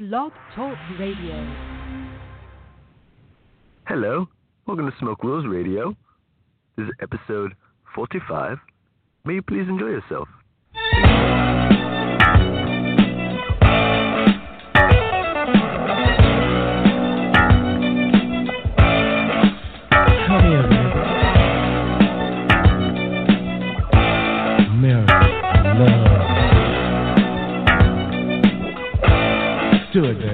Blog Talk Radio. Hello, welcome to Smoke Rules Radio. This is episode 45. May you please enjoy yourself. understood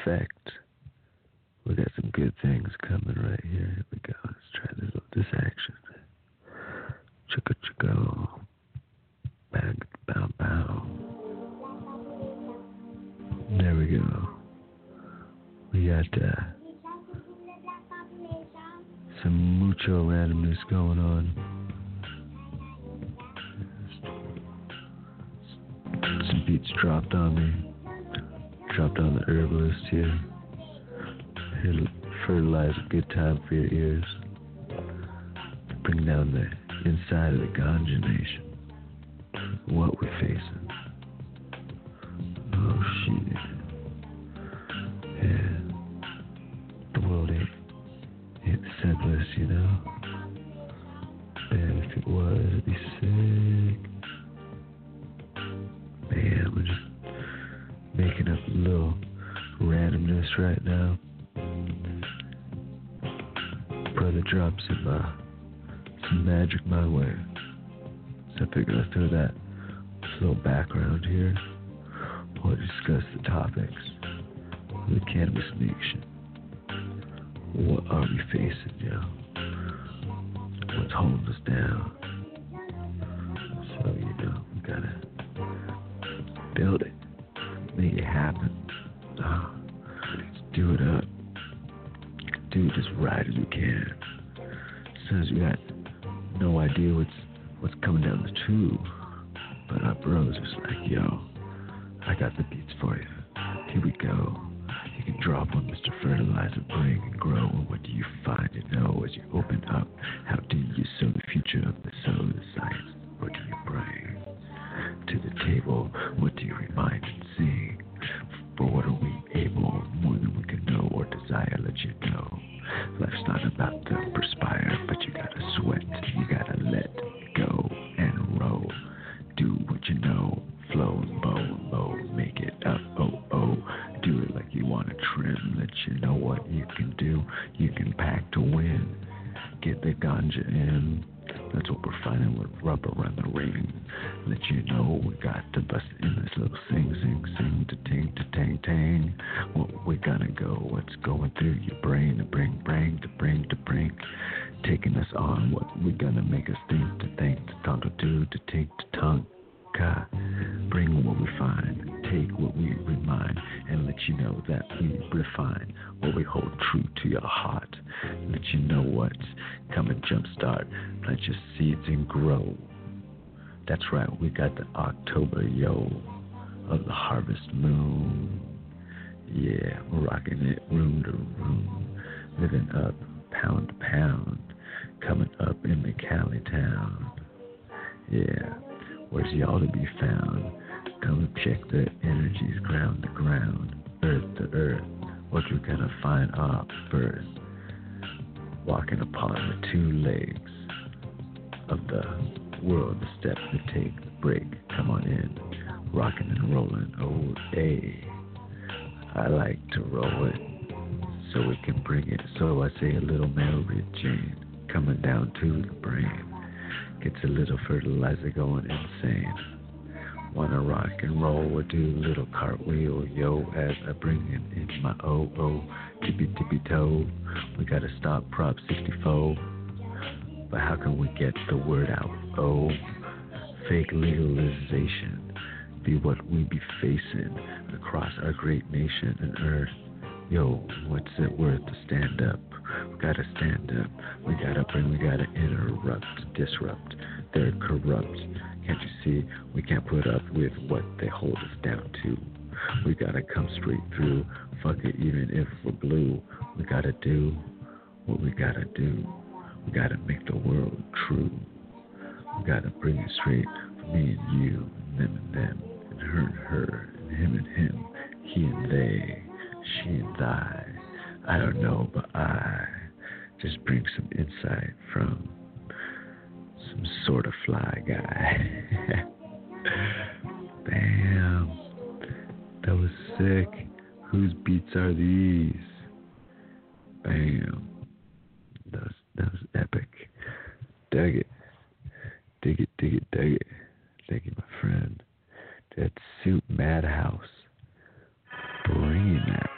effect. Rocking it room to room, living up pound to pound, coming up in the Cali town. Yeah, where's y'all to be found? Come check the energies ground to ground, earth to earth. What you're gonna find up first. Walking upon the two legs of the world, the steps to take, the break. Come on in, rocking and rolling. Oh, day. I like to roll it so we can bring it. So I say a little Mary Jane coming down to the brain. Gets a little fertilizer going insane. Wanna rock and roll or do a little cartwheel, yo, as I bring it in my oh oh tippy tippy toe. We gotta stop Prop 64. But how can we get the word out? Oh, fake legalization be what we be facing across our great nation and earth. Yo, what's it worth to stand up? We gotta stand up. We gotta bring, we gotta interrupt, disrupt. They're corrupt. Can't you see? We can't put up with what they hold us down to. We gotta come straight through. Fuck it, even if we're blue. We gotta do what we gotta do. We gotta make the world true. We gotta bring it straight for me and you, and them and them, and her and her, and him and him, he and they, she and thy. I don't know, but I just bring some insight from some sort of fly guy. Bam. That was sick. Whose beats are these? Bam. That was, that was epic. Dug it. Dig it, dig it, dug it. Thank you, my friend. That suit madhouse. Bringing that.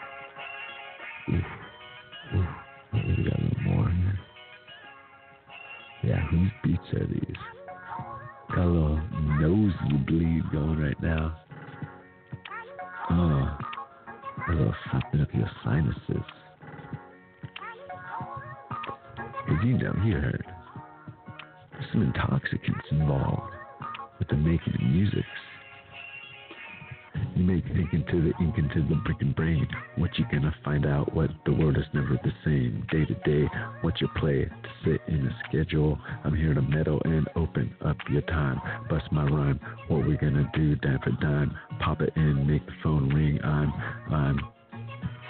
Oof. Oof. We got a little more here. Yeah, whose beats are these? Got a little nosy bleed going right now. Oh, a little something up your sinuses. Because you know, you heard. There's some intoxicants involved with the making of music. You may think into the ink into the freaking brain. What you gonna find out? What the world is never the same. Day to day, what you play to sit in a schedule. I'm here to meddle and open up your time. bust my rhyme. What we gonna do, dime for dime? Pop it in, make the phone ring. I'm, I'm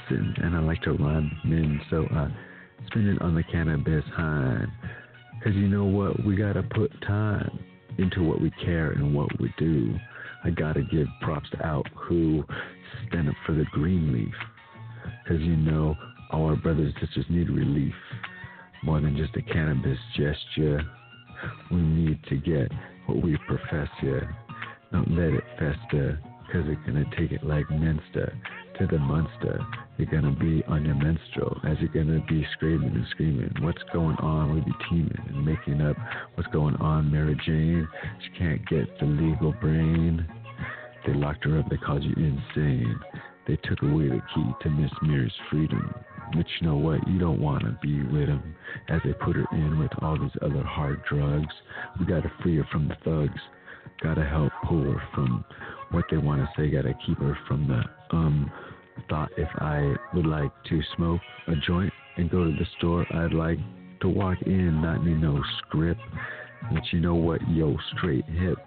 sitting, and I like to rhyme men, so I spend on the cannabis hind. Cause you know what, we gotta put time into what we care and what we do. I gotta give props to out who stand up for the green leaf. Cause you know, all our brothers and sisters need relief. More than just a cannabis gesture. We need to get what we profess here. Don't let it fester, cause it's gonna take it like Minster to the monster. You're gonna be on your menstrual as you're gonna be screaming and screaming. What's going on with you teaming and making up? What's going on, Mary Jane? She can't get the legal brain. They locked her up, they called you insane. They took away the key to Miss Mary's freedom. But you know what? You don't want to be with them as they put her in with all these other hard drugs. We got to free her from the thugs. Got to help pull her from what they want to say. Got to keep her from the um thought if I would like to smoke a joint and go to the store, I'd like to walk in, not need no script. But you know what? Yo, straight hip.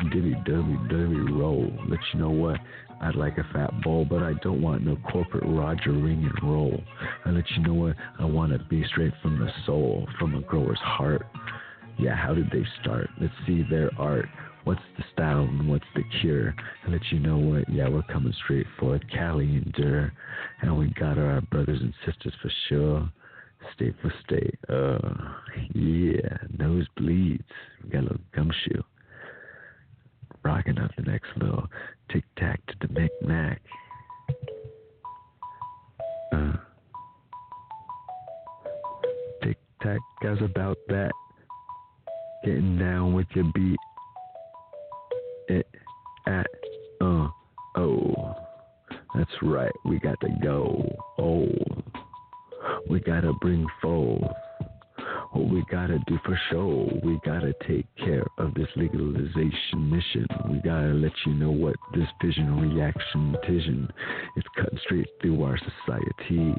Dubby roll. Let you know what? I'd like a fat bowl, but I don't want no corporate Roger ring and roll. I let you know what? I want to be straight from the soul, from a grower's heart. Yeah, how did they start? Let's see their art. What's the style and what's the cure? I let you know what? Yeah, we're coming straight for it. Cali and Dur. And we got our brothers and sisters for sure. State for state. Uh, yeah, nose bleeds. We got a little gumshoe. Rocking up the next little tic tac to the Mic Mac. Uh, tic tac guys about that. Getting down with your beat. It at uh oh. That's right, we got to go. Oh, we gotta bring forth what we gotta do for sure. We gotta take care of this legalization mission. We gotta let you know what this vision reaction vision is cutting straight through our society.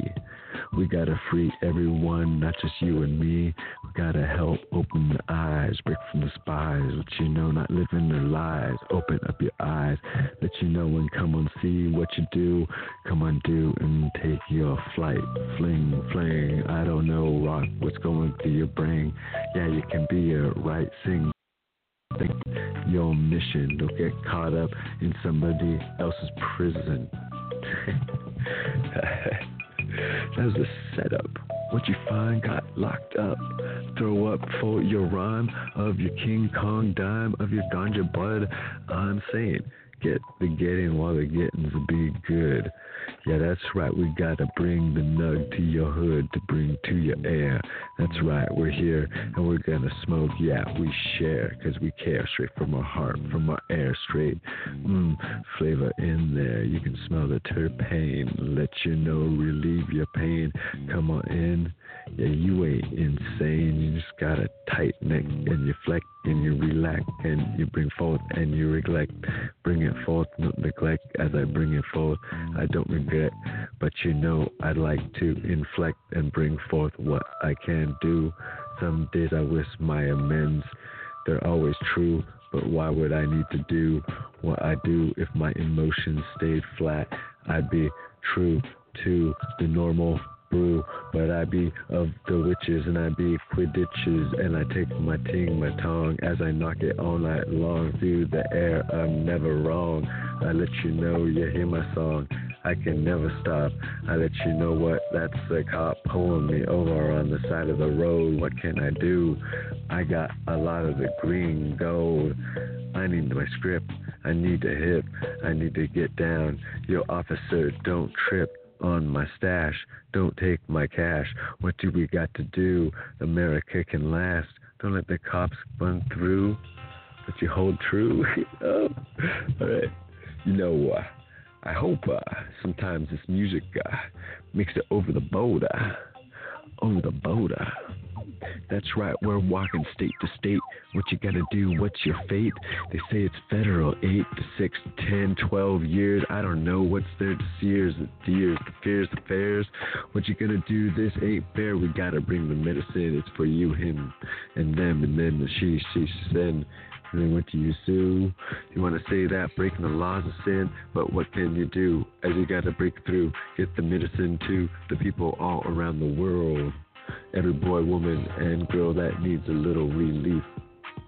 We gotta free everyone, not just you and me. We gotta help open the eyes, break from the spies. Let you know, not living their lives. Open up your eyes. Let you know and come on, see what you do. Come on, do and take your flight. Fling, fling. I don't know, rock. What's going through your brain? Yeah, you can be a right sing. Think your mission. Don't get caught up in somebody else's prison. that was the setup. What you find got locked up. Throw up for your rhyme of your King Kong dime of your ganja bud. I'm saying, get the getting while the getting's be good. Yeah, that's right. We gotta bring the nug to your hood to bring to your air. That's right. We're here and we're gonna smoke. Yeah, we share because we care straight from our heart, from our air, straight. Mmm, flavor in there. You can smell the terpene. Let you know, relieve your pain. Come on in. Yeah, you ain't insane. You just got a tight neck and you flex and you relax and you bring forth and you neglect. Bring it forth, not neglect as I bring it forth. I don't regret, but you know I'd like to inflect and bring forth what I can do. Some days I wish my amends. They're always true, but why would I need to do what I do if my emotions stayed flat? I'd be true to the normal brew, but I be of the witches and I be quidditches and I take my ting, my tongue as I knock it all night long through the air. I'm never wrong. I let you know you hear my song. I can never stop. I let you know what that's a cop pulling me over on the side of the road. What can I do? I got a lot of the green gold. I need my script. I need to hip. I need to get down. Your officer, don't trip on my stash. Don't take my cash. What do we got to do? America can last. Don't let the cops run through. But you hold true. oh. All right. You know, uh, I hope uh, sometimes this music uh, makes it over the border. Over the border. That's right, we're walking state to state. What you gotta do, what's your fate? They say it's federal, 8 to 6, 10, 12 years. I don't know what's there to sears, the deers, the fears, the fairs. What you gonna do, this ain't fair. We gotta bring the medicine, it's for you, him, and them, and then the she, she, send. Then what do you sue? You want to say that breaking the laws of sin, but what can you do? As you got to break through, get the medicine to the people all around the world. Every boy, woman, and girl that needs a little relief,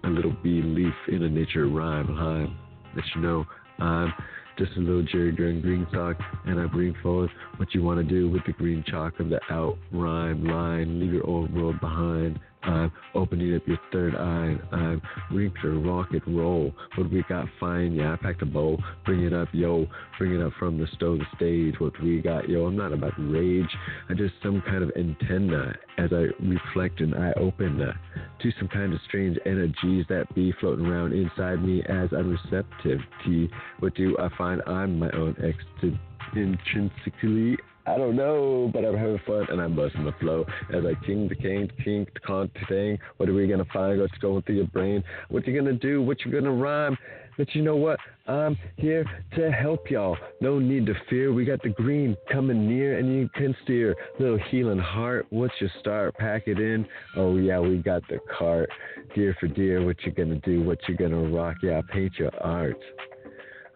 a little belief in a nature rhyme, rhyme. Let you know I'm just a little Jerry during green talk, and I bring forth what you want to do with the green chalk of the out rhyme line. Leave your old world behind. I'm opening up your third eye. I'm ready to rock and roll. What we got fine? Yeah, I packed a bowl. Bring it up, yo. Bring it up from the stove the stage. What we got, yo. I'm not about rage. I just some kind of antenna as I reflect and I open uh, to some kind of strange energies that be floating around inside me as I'm receptive to what do I find I'm my own ext- intrinsically I don't know, but I'm having fun and I'm busting the flow as I king the king, king the con thing. What are we gonna find? What's going through your brain? What you gonna do? What you gonna rhyme? But you know what? I'm here to help y'all. No need to fear. We got the green coming near and you can steer. Little healing heart. What's your start? Pack it in. Oh yeah, we got the cart. Dear for dear, what you gonna do? What you gonna rock? Yeah, paint your art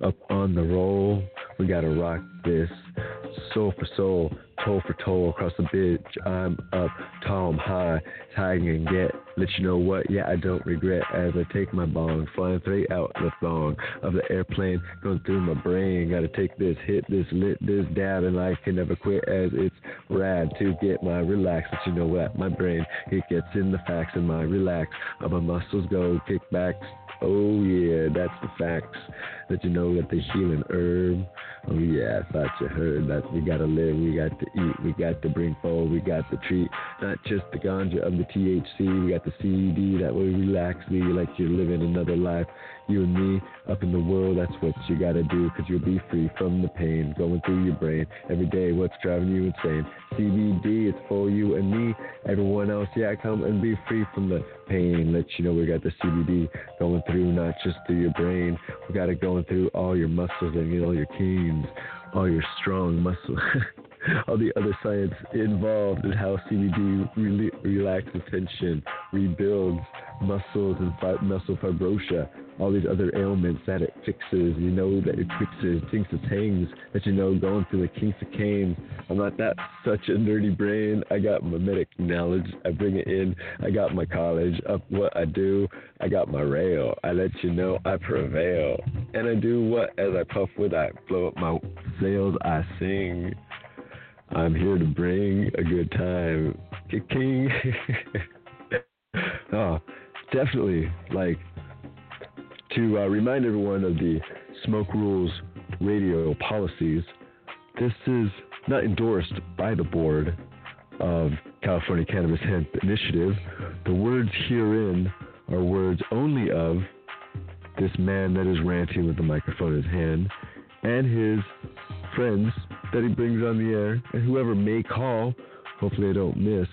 up on the roll. We gotta rock this soul for soul, toe for toe across the bitch. I'm up, tall, I'm high, I can get. Let you know what, yeah, I don't regret as I take my bong, flying straight out the thong of the airplane, going through my brain. Gotta take this, hit this, lit this, dab, and I can never quit as it's rad to get my relax. But you know what, my brain, it gets in the facts and my relax. Of my muscles go kickbacks. Oh yeah, that's the facts. That you know that the healing herb. Oh yeah, I thought you heard that we gotta live, we got to eat, we got to bring forward, we got to treat not just the ganja of the THC, we got the CBD that will relax me like you're living another life. You and me up in the world, that's what you gotta do, cause you'll be free from the pain going through your brain every day. What's driving you insane? CBD, it's for you and me. Everyone else, yeah, come and be free from the pain. Let you know we got the CBD going through, not just through your brain. We got it going through all your muscles and all your keens, all your strong muscles. all the other science involved in how CBD re- relaxes tension, rebuilds muscles and fi- muscle fibrosis, all these other ailments that it fixes. You know that it fixes things to things that you know going through the kinks of canes. I'm not that such a nerdy brain. I got my medic knowledge. I bring it in. I got my college up what I do. I got my rail. I let you know I prevail. And I do what as I puff with I blow up my sails. I sing. I'm here to bring a good time. King. oh, definitely. Like, to uh, remind everyone of the Smoke Rules radio policies, this is not endorsed by the board of California Cannabis Hemp Initiative. The words herein are words only of this man that is ranting with the microphone in his hand and his friends that he brings on the air and whoever may call. Hopefully, I don't miss.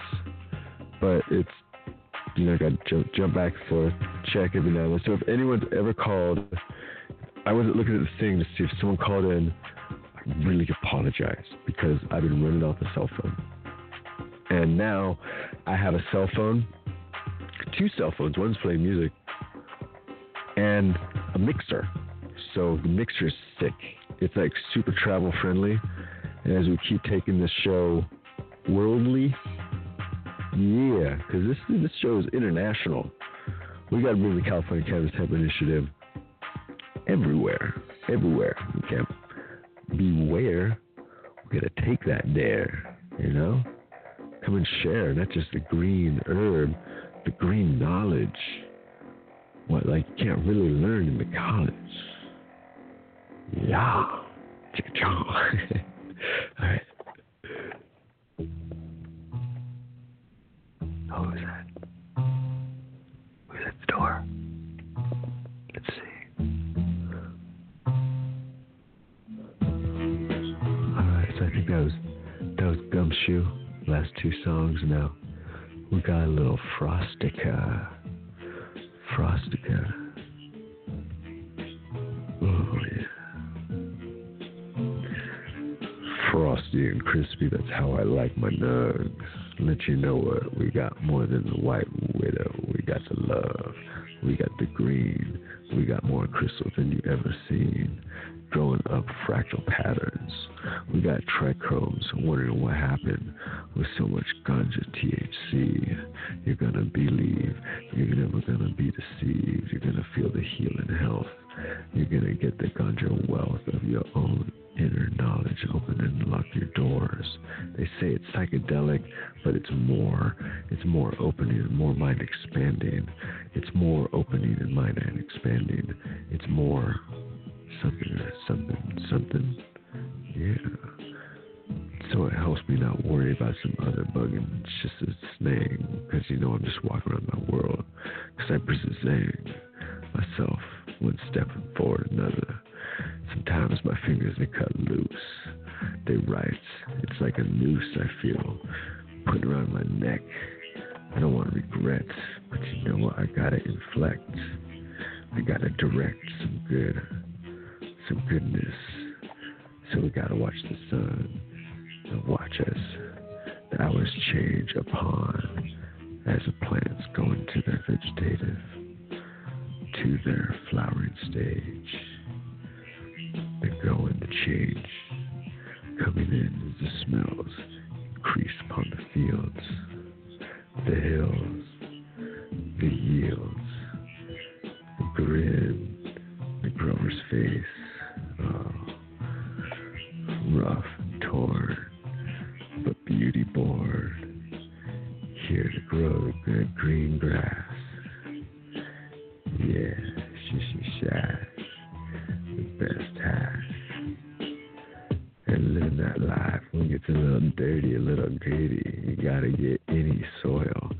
But it's you know, I got to jump, jump back and forth, check every now and then. So if anyone's ever called, I wasn't looking at the thing to see if someone called in. I really apologize because I've been running off the cell phone, and now I have a cell phone, two cell phones. One's playing music, and a mixer. So the mixer is sick. It's like super travel friendly, and as we keep taking this show worldly, yeah, because this this show is international. We got to bring the California Cannabis Hemp Initiative everywhere, everywhere. We can't beware. We got to take that dare, you know. Come and share, not just the green herb, the green knowledge. What like you can't really learn in the college. Yeah, All right. Who is that? Who's at the door? Let's see. Alright, so I think that was that was Gumshoe. Last two songs now. We got a little Frostica. Frostica. And crispy, that's how I like my nugs let you know what we got more than the white widow. We got the love. We got the green. We got more crystal than you ever seen. Growing up fractal patterns. We got trichomes wondering what happened with so much ganja THC. You're gonna believe. You're never gonna be deceived. You're gonna feel the healing health. You're gonna get the ganja wealth of your own inner knowledge open and lock your doors. They say it's psychedelic, but it's more. It's more opening more mind expanding. It's more opening and mind and expanding. It's more something, something, something. Yeah. So it helps me not worry about some other bug and it's just a snake. Because, you know, I'm just walking around my world. Because I present myself one step forward another. Sometimes my fingers they cut loose. They right. It's like a noose I feel put around my neck. I don't want regrets, but you know what? I gotta inflect. I gotta direct some good, some goodness. So we gotta watch the sun and watch us. The hours change upon as the plants go into their vegetative, to their flowering stage. They go into change, coming in as the smells increase upon the fields, the hills, the yields, the grin, the grower's face. Oh, rough and torn, but beauty born, here to grow the good green grass. Yeah, shash, the And living that life when it gets a little dirty, a little gritty, you gotta get any soil.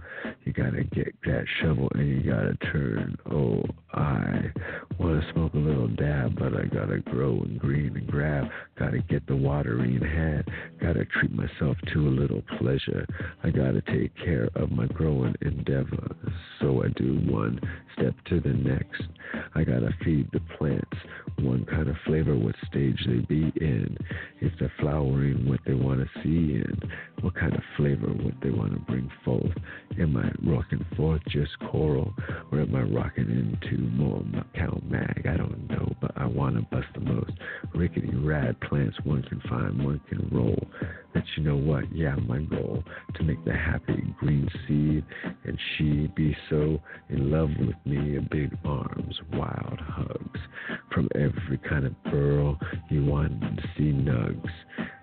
You gotta get that shovel and you gotta turn. Oh, I wanna smoke a little dab, but I gotta grow and green and grab. Gotta get the watering hat. Gotta treat myself to a little pleasure. I gotta take care of my growing endeavor. So I do one step to the next. I gotta feed the plants one kind of flavor, what stage they be in. If they're flowering, what they want to see in. What kind of flavor, what they want to bring forth. Am I rocking forth just coral, or am I rocking into more Cal-Mag? I don't know, but I want to bust the most rickety rad plants one can find, one can roll. But you know what? Yeah, my goal to make the happy green seed, and she be so in love with me. A big arms, wild hugs from every kind of girl you want to see nugs.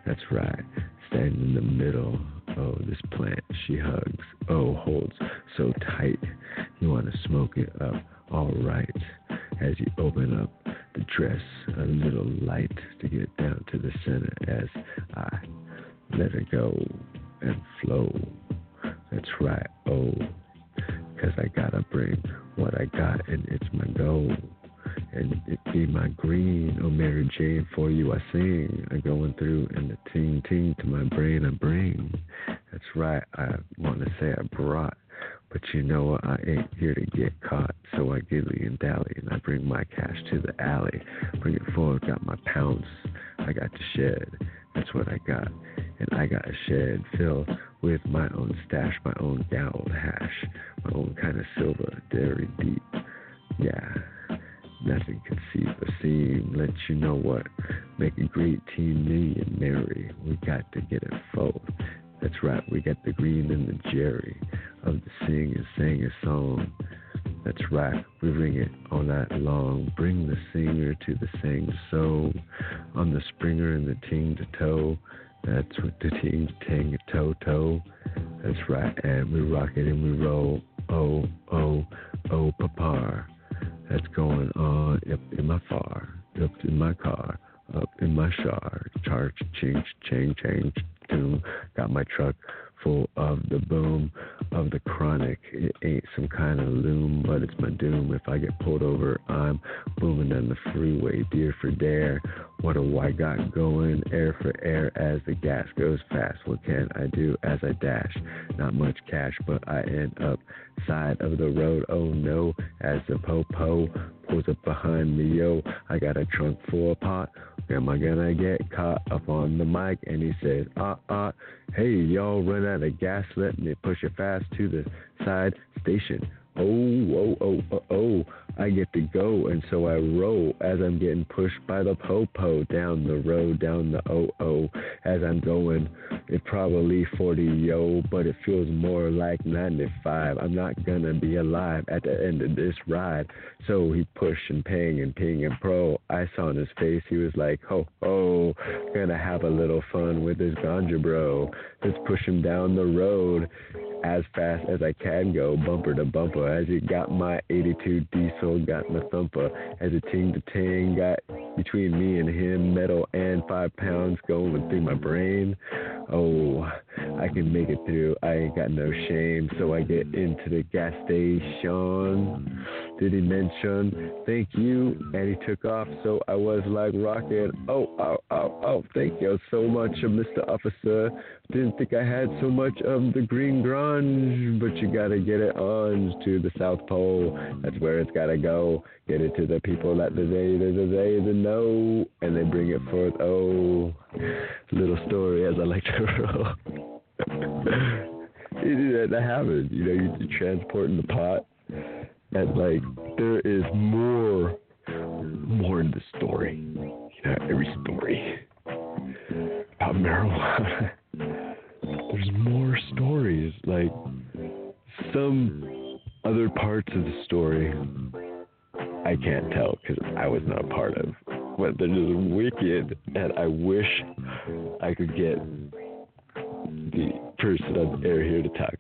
That's right, standing in the middle. Oh, this plant she hugs. Oh, holds so tight. You want to smoke it up, all right. As you open up the dress, a little light to get down to the center as I let it go and flow. That's right. Oh, cause I gotta bring what I got, and it's my goal and it be my green. Oh, Mary Jane, for you I sing. I'm going through and the ting ting to my brain I bring. That's right. I want to say I brought, but you know what? I ain't here to get caught. So I gilly and dally and I bring my cash to the alley. Bring it forward. Got my pounce. I got to shed. That's what I got. And I got a shed filled with my own stash, my own gold hash, my own kind of silver, dairy deep. Yeah. Nothing can see or seem. Let you know what. Make a great team, Mary. We got to get it forth. That's right, we got the green and the Jerry of the sing and sang a song. That's right, we ring it all night long. Bring the singer to the sang so on the springer and the ting to toe. That's what the ting tang toe toe. That's right, and we rock it and we roll. Oh, oh, oh, papa. That's going on up in my far, up in my car, up in my shard. Charge, change, change, change, tune. Got my truck full of the boom of the chronic. It ain't some kind of loom, but it's my doom. If I get pulled over, I'm booming down the freeway, deer for dare. What do I got going? Air for air as the gas goes fast. What can I do as I dash? Not much cash, but I end up side of the road. Oh no, as the po-po pulls up behind me, yo. I got a trunk full of pot. Am I gonna get caught up on the mic? And he says, uh uh, hey y'all run out of gas, let me push it fast to the side station. Oh, oh, oh, oh, oh, I get to go, and so I roll as I'm getting pushed by the popo down the road, down the oh oh. As I'm going, it's probably 40 yo, but it feels more like 95. I'm not gonna be alive at the end of this ride. So he pushed and ping and ping and pro. I saw in his face, he was like, ho ho, gonna have a little fun with this ganja bro. Let's push him down the road as fast as I can go, bumper to bumper. As it got my 82 diesel, got my thumper. As it ting to ting, got between me and him, metal and five pounds going through my brain. Oh, I can make it through. I ain't got no shame. So I get into the gas station. Did he mention thank you? And he took off. So I was like rocking. Oh, oh, oh, oh, thank you so much, uh, Mr. Officer. Didn't think I had so much of the green grunge, but you gotta get it on to the South Pole. That's where it's gotta go. Get it to the people that the they, the the they, the know, and they bring it forth. Oh, little story as I like to roll. it, that happens. You know, you are transporting the pot, and like there is more, more in the story. You know, every story about marijuana. There's more stories. Like some other parts of the story, I can't tell because I was not a part of. But they're just wicked, and I wish I could get the person on the air here to talk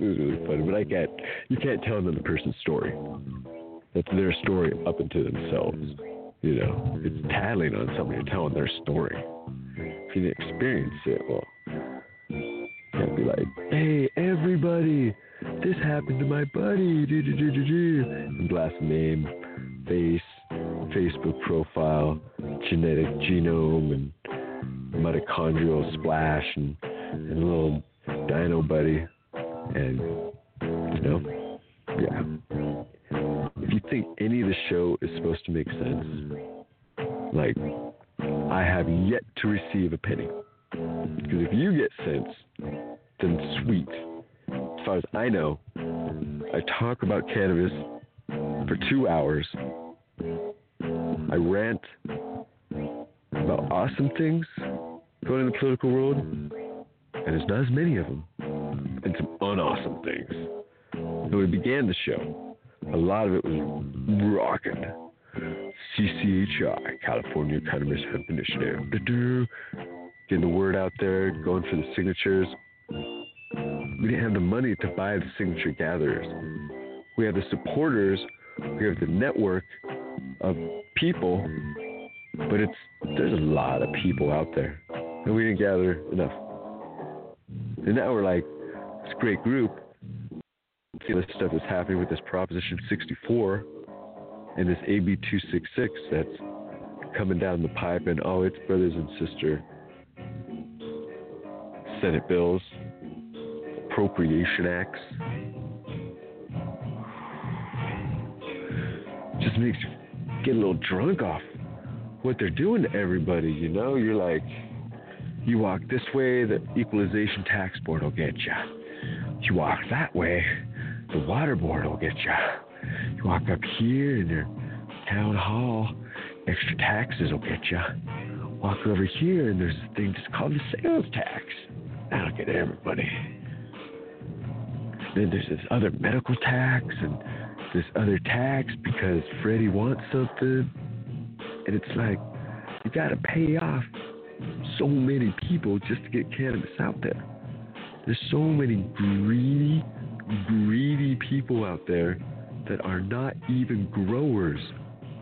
it. Was really funny, but I can't. You can't tell another person's story. That's their story up into themselves. You know, it's tattling on somebody telling their story. If you didn't experience it, well, can't be like, "Hey, everybody, this happened to my buddy." And blast name, face, Facebook profile, genetic genome, and mitochondrial splash, and, and little dino buddy, and you know, yeah. If you think any of the show is supposed to make sense, like I have yet to receive a penny. Because if you get sense, then sweet. As far as I know, I talk about cannabis for two hours. I rant about awesome things going in the political world, and there's not as many of them, unawesome things. When we began the show, a lot of it was rocking. CCHI, California Cannabis Hemp Initiative. Getting the word out there, going for the signatures. We didn't have the money to buy the signature gatherers. We have the supporters, we have the network of people, but it's there's a lot of people out there, and we didn't gather enough. And now we're like this great group. See this stuff is happening with this Proposition 64 and this AB 266 that's coming down the pipe, and oh, it's brothers and sister Senate bills, appropriation acts. Just makes you get a little drunk off what they're doing to everybody, you know? You're like, you walk this way, the equalization tax board will get you. You walk that way, the water board will get you. You walk up here in their town hall, extra taxes will get you. Walk over here, and there's a thing just called the sales tax. That'll get everybody. Then there's this other medical tax and this other tax because Freddie wants something. And it's like, you got to pay off so many people just to get cannabis out there. There's so many greedy, greedy people out there that are not even growers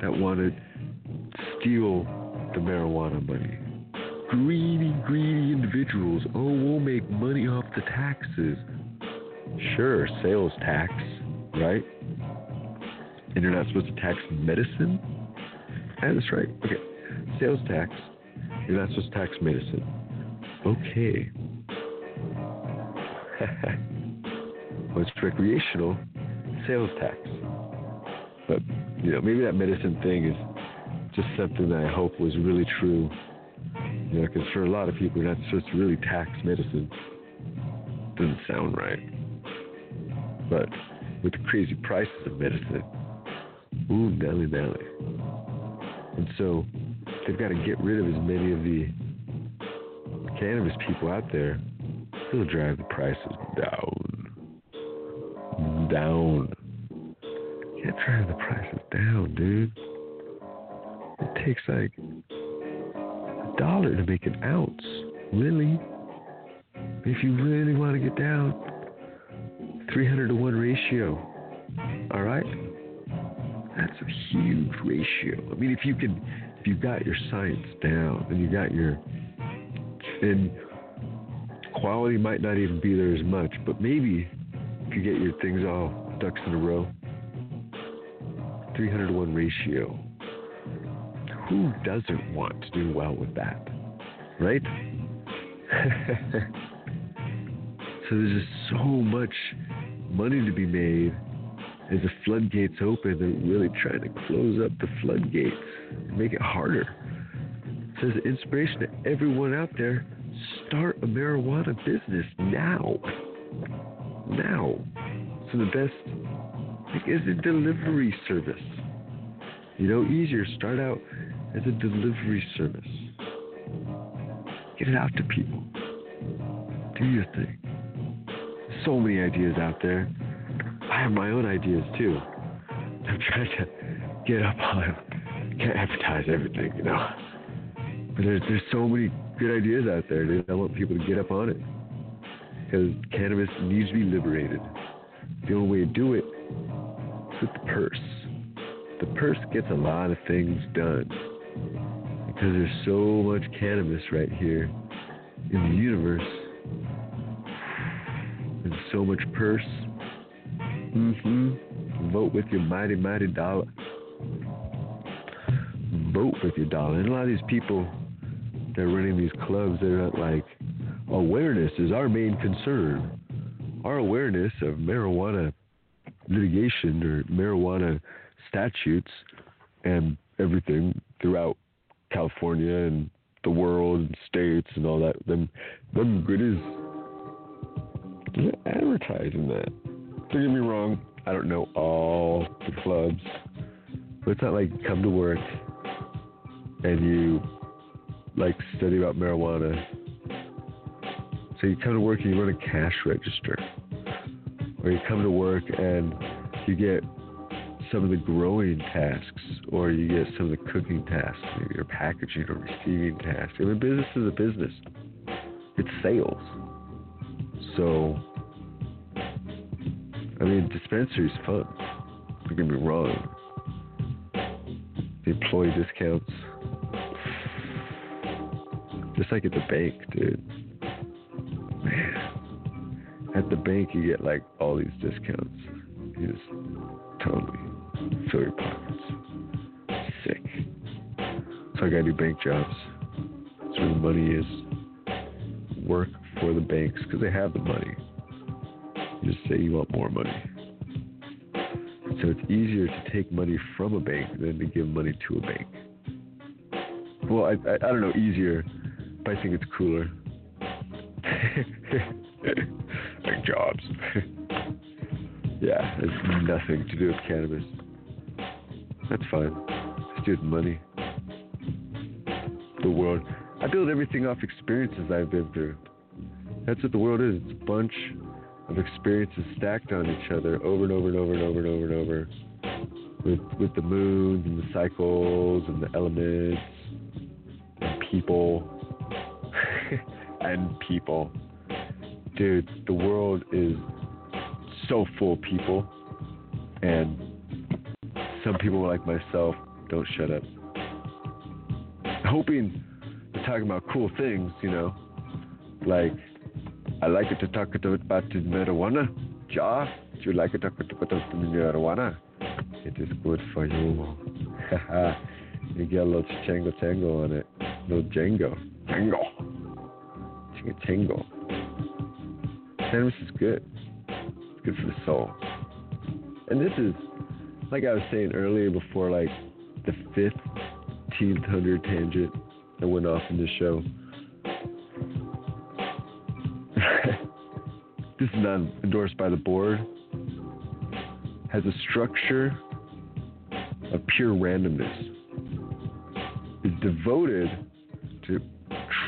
that want to steal the marijuana money. Greedy, greedy individuals. Oh, we'll make money off the taxes. Sure, sales tax, right? And you're not supposed to tax medicine? Yeah, that's right. Okay. Sales tax. You're not supposed to tax medicine. Okay. it's recreational sales tax. But, you know, maybe that medicine thing is just something that I hope was really true. You know, because for a lot of people, supposed to really tax medicine. Doesn't sound right. But with the crazy prices of medicine. Ooh, nelly nelly. And so they've got to get rid of as many of the cannabis people out there. It'll drive the prices down. Down. Can't drive the prices down, dude. It takes like a dollar to make an ounce. Really? If you really want to get down, 300 to 1 ratio. All right? That's a huge ratio. I mean, if you can, if you got your science down and you got your, and quality might not even be there as much, but maybe if you get your things all ducks in a row, 300 to 1 ratio. Who doesn't want to do well with that? Right? so there's just so much money to be made as the floodgates open. They're really trying to close up the floodgates make it harder. So an inspiration to everyone out there, start a marijuana business now. Now. So the best like is a delivery service. You know, easier. Start out as a delivery service. Get it out to people. Do your thing. So many ideas out there. I have my own ideas too. I'm trying to get up on. Can't advertise everything, you know. But there's there's so many good ideas out there, dude. I want people to get up on it because cannabis needs to be liberated. The only way to do it is with the purse. The purse gets a lot of things done because there's so much cannabis right here in the universe. and so much purse. Mm-hmm. Vote with your mighty, mighty dollar. Vote with your dollar. And a lot of these people that are running these clubs, they're not like, awareness is our main concern. Our awareness of marijuana litigation or marijuana statutes and everything throughout California and the world and states and all that. Them, them goodies. They're advertising that. Don't get me wrong. I don't know all the clubs, but it's not like you come to work and you like study about marijuana. So you come to work and you run a cash register, or you come to work and you get some of the growing tasks, or you get some of the cooking tasks, or packaging or receiving tasks. I mean, business is a business. It's sales. So, I mean, dispensary's fun. Don't get me wrong. The employee discounts, just like at the bank, dude. Man, at the bank you get like all these discounts. You just totally fill your pockets. Sick. So I gotta do bank jobs. That's where the money is. Work for the banks because they have the money. You just say you want more money. So it's easier to take money from a bank than to give money to a bank. Well, I, I, I don't know, easier, I think it's cooler. like jobs. yeah, it's nothing to do with cannabis. That's fine. It's Just money. The world. I build everything off experiences I've been through. That's what the world is. It's a bunch of experiences stacked on each other over and over and over and over and over and over. With with the moons and the cycles and the elements and people and people. Dude, the world is so full of people and some people like myself don't shut up. Hoping to talk about cool things, you know. Like I like to talk about marijuana. Ja, do you like it to talk about marijuana? It is good for you. you get a little chango tango on it. No Django. Chinga tango. Cannabis is good. It's good for the soul. And this is, like I was saying earlier before, like the 15th hundred tangent that went off in this show. this is not endorsed by the board. has a structure of pure randomness. Is devoted to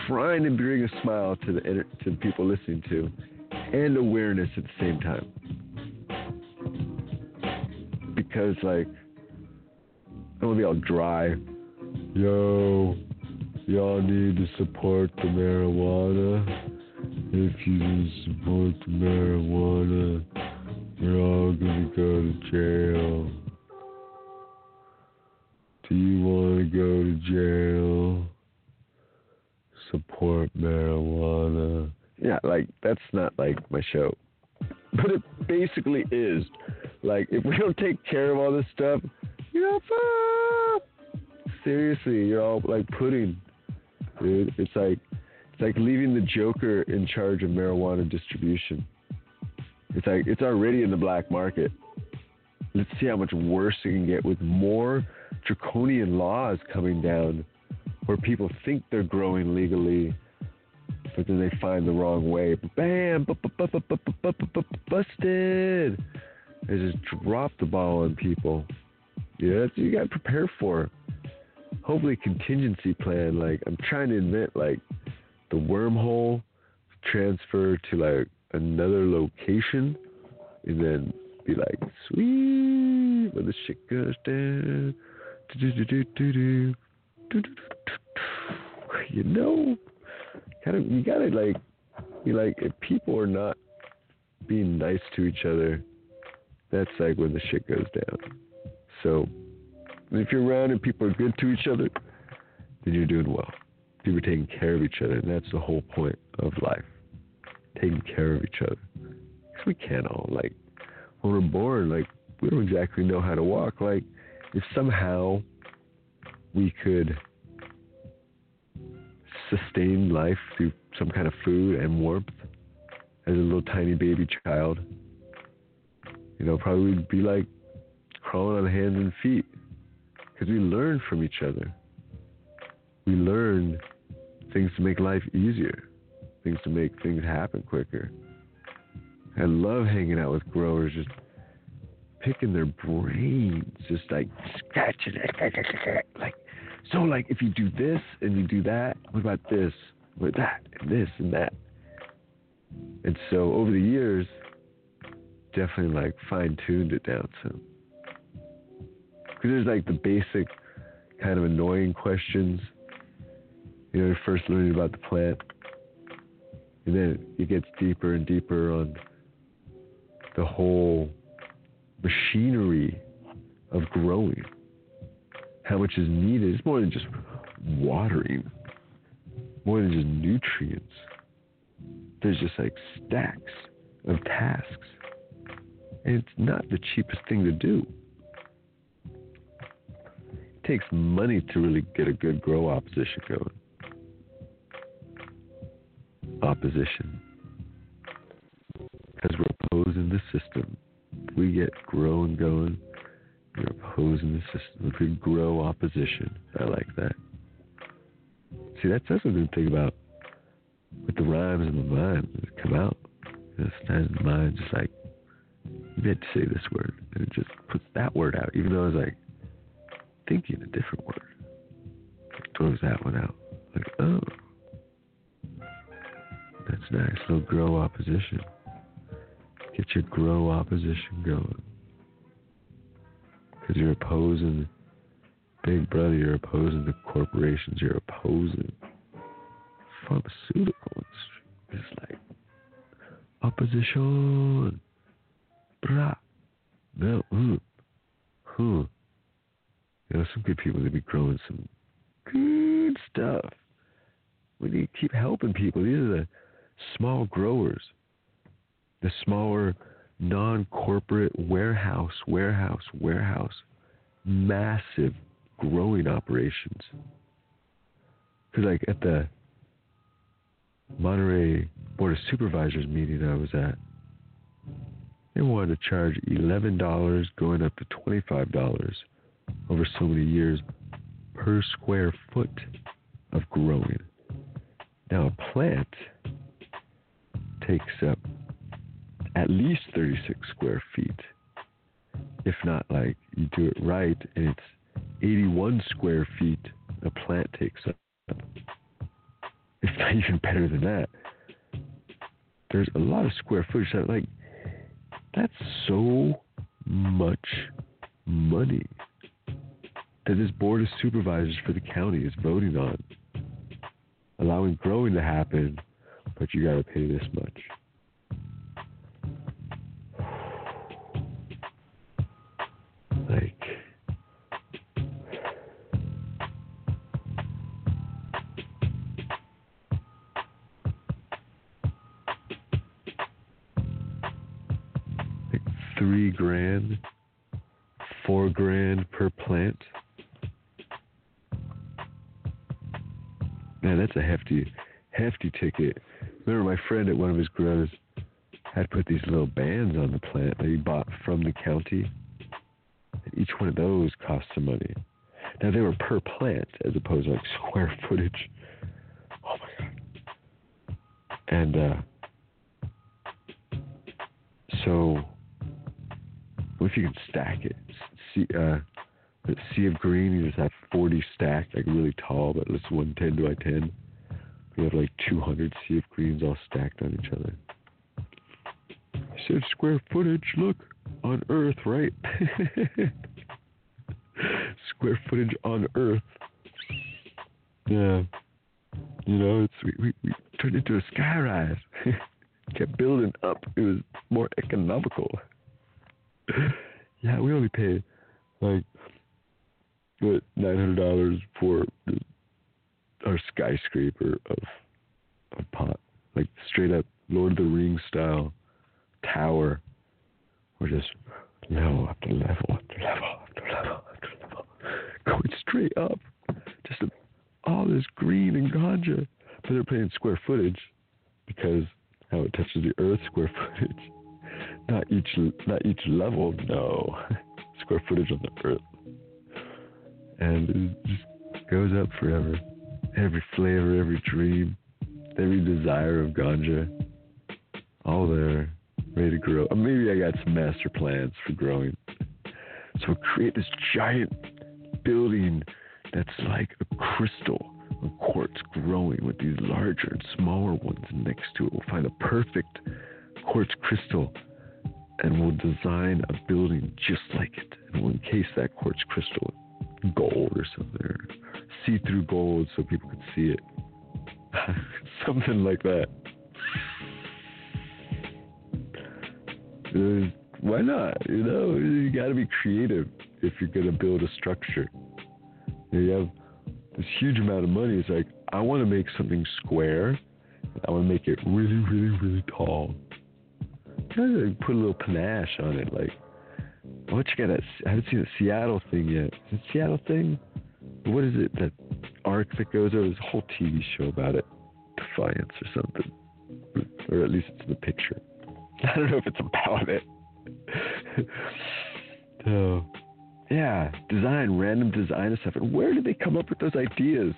trying to bring a smile to the to the people listening to, and awareness at the same time. Because like, I don't want to be all dry. Yo, y'all need to support the marijuana. If you don't support the marijuana, you're all gonna go to jail. Do you want to go to jail? Support marijuana. Yeah, like that's not like my show. But it basically is. Like if we don't take care of all this stuff, you're all fucked. Seriously, you're all like pudding. Dude, it's like it's like leaving the Joker in charge of marijuana distribution. It's like it's already in the black market. Let's see how much worse it can get with more draconian laws coming down where people think they're growing legally, but then they find the wrong way. Bam, busted. They just drop the ball on people. Yeah, that's what you got to prepare for. Hopefully, contingency plan. Like, I'm trying to invent like the wormhole transfer to like another location, and then be like, sweet, when the shit goes down. Do do do do do. You know, kind of, you gotta like, be like, if people are not being nice to each other, that's like when the shit goes down. So, if you're around and people are good to each other, then you're doing well. People are taking care of each other, and that's the whole point of life. Taking care of each other. Because we can't all, like, when we're born, like, we don't exactly know how to walk. Like, if somehow we could sustain life through some kind of food and warmth as a little tiny baby child, you know, probably we'd be like crawling on hands and feet because we learn from each other. We learn things to make life easier, things to make things happen quicker. I love hanging out with growers, just picking their brains, just like scratching it, like so. Like if you do this and you do that, what about this? What that and this and that? And so over the years, definitely like fine tuned it down some. Because there's like the basic kind of annoying questions. You know, you're first learning about the plant, and then it gets deeper and deeper on the whole machinery of growing. How much is needed? It's more than just watering, more than just nutrients. There's just like stacks of tasks. And it's not the cheapest thing to do. It takes money to really get a good grow opposition going. Opposition. Because we're opposing the system we get growing going, you're opposing the system. If we grow opposition, I like that. See, that's that's a good thing about with the rhymes in the mind that come out. Sometimes the mind just like you meant to say this word, and it just puts that word out, even though I was like thinking a different word. It throws that one out. Like, oh, that's nice. Little grow opposition. Get your grow opposition going. Because you're opposing Big Brother, you're opposing the corporations, you're opposing pharmaceutical industry. It's like opposition. Blah. No. Mm. Huh. You know, some good people to be growing some good stuff. We need to keep helping people. These are the small growers the smaller non-corporate warehouse, warehouse, warehouse, massive growing operations. Because like at the Monterey Board of Supervisors meeting I was at, they wanted to charge eleven dollars, going up to twenty-five dollars over so many years per square foot of growing. Now a plant takes up at least 36 square feet. If not, like you do it right, and it's 81 square feet a plant takes up. It's not even better than that. There's a lot of square footage that, like, that's so much money that this board of supervisors for the county is voting on, allowing growing to happen, but you got to pay this much. Grand, four grand per plant. Man, that's a hefty, hefty ticket. Remember, my friend at one of his grows had put these little bands on the plant that he bought from the county. And each one of those cost some money. Now they were per plant as opposed to like square footage. Oh my god. And uh so if you can stack it? See uh the sea of green, you just have 40 stacked, like really tall, but it's 110 by 10. You have like 200 sea of greens all stacked on each other. I said square footage, look, on Earth, right? square footage on Earth. Yeah. You know, it's we, we, we turned into a skyrise. Kept building up. It was more economical. yeah, we only paid like what nine hundred dollars for the, our skyscraper of a pot, like straight up Lord of the Rings style tower. We're just level after level after level after level after level, going straight up. Just all this green and ganja, but they're paying square footage because how it touches the earth square footage. Not each not each level, no. Square footage on the earth and it just goes up forever. Every flavor, every dream, every desire of ganja, all there, ready to grow. Or maybe I got some master plans for growing. So create this giant building that's like a crystal of quartz growing with these larger and smaller ones next to it. We'll find a perfect quartz crystal and we'll design a building just like it. And we'll encase that quartz crystal in gold or something, or see-through gold so people could see it. something like that. Uh, why not? You know, you got to be creative if you're gonna build a structure. You have this huge amount of money. It's like I want to make something square. I want to make it really, really, really tall. Kind of put a little panache on it, like what you got? That, I haven't seen the Seattle thing yet. Is it Seattle thing? What is it? That arc that goes over? There's a whole TV show about it. Defiance or something. Or at least it's in the picture. I don't know if it's about it. so, yeah, design, random design and stuff. And where did they come up with those ideas?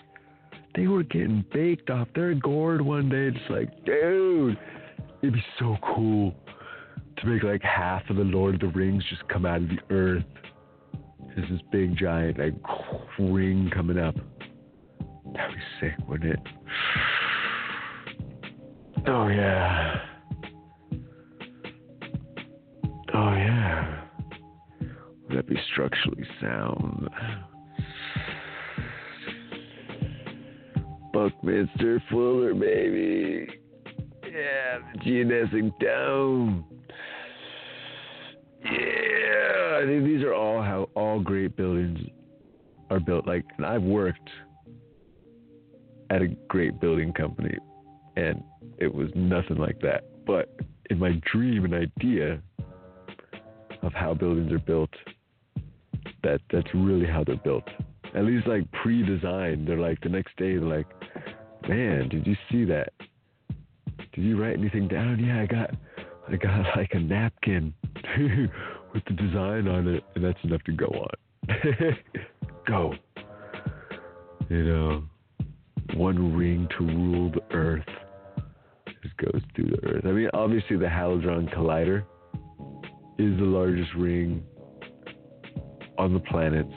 They were getting baked off their gourd one day, just like, dude, it'd be so cool to make like half of the Lord of the Rings just come out of the earth. There's this big giant like ring coming up. That'd be sick, wouldn't it? Oh yeah. Oh yeah. Would that be structurally sound? Buckminster Fuller, baby. Yeah, the geodesic dome. Yeah, I think these are all how all great buildings are built. Like, and I've worked at a great building company, and it was nothing like that. But in my dream and idea of how buildings are built, that that's really how they're built. At least like pre-designed. They're like the next day. They're like, man, did you see that? Did you write anything down? Yeah, I got I got like a napkin with the design on it, and that's enough to go on. go. You know, one ring to rule the earth. Just goes through the earth. I mean, obviously, the Hadron Collider is the largest ring on the planets,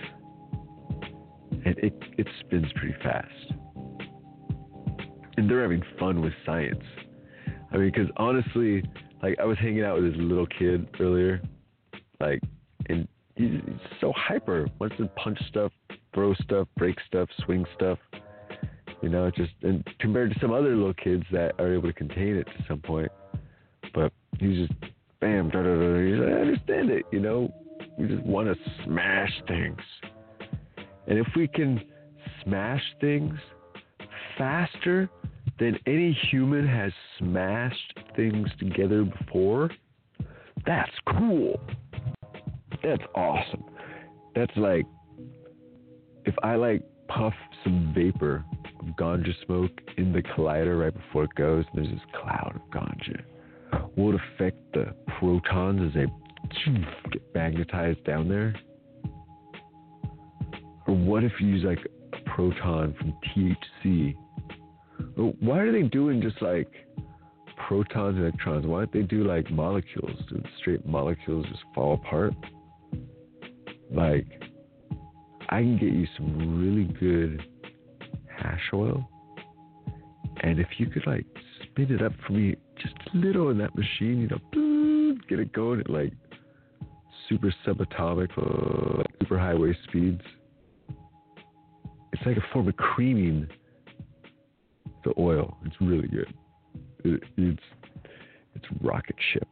and it it spins pretty fast. And they're having fun with science. I mean, because honestly, like I was hanging out with this little kid earlier, like, and he's, so hyper. Wants to punch stuff, throw stuff, break stuff, swing stuff. You know, just and compared to some other little kids that are able to contain it to some point, but he's just bam, da da da. He's like, I understand it. You know, we just want to smash things, and if we can smash things faster than any human has smashed things together before, that's cool. That's awesome. That's like if I like puff some vapor of ganja smoke in the collider right before it goes, and there's this cloud of ganja. It affect the protons as they get magnetized down there? Or what if you use like a proton from THC? Why are they doing just like protons and electrons? Why don't they do like molecules? Do straight molecules just fall apart? Like, I can get you some really good hash oil. And if you could like spin it up for me just a little in that machine, you know, boop, get it going at like super subatomic, uh, super highway speeds. It's like a form of creaming the oil. It's really good. It, it's it's rocket ship.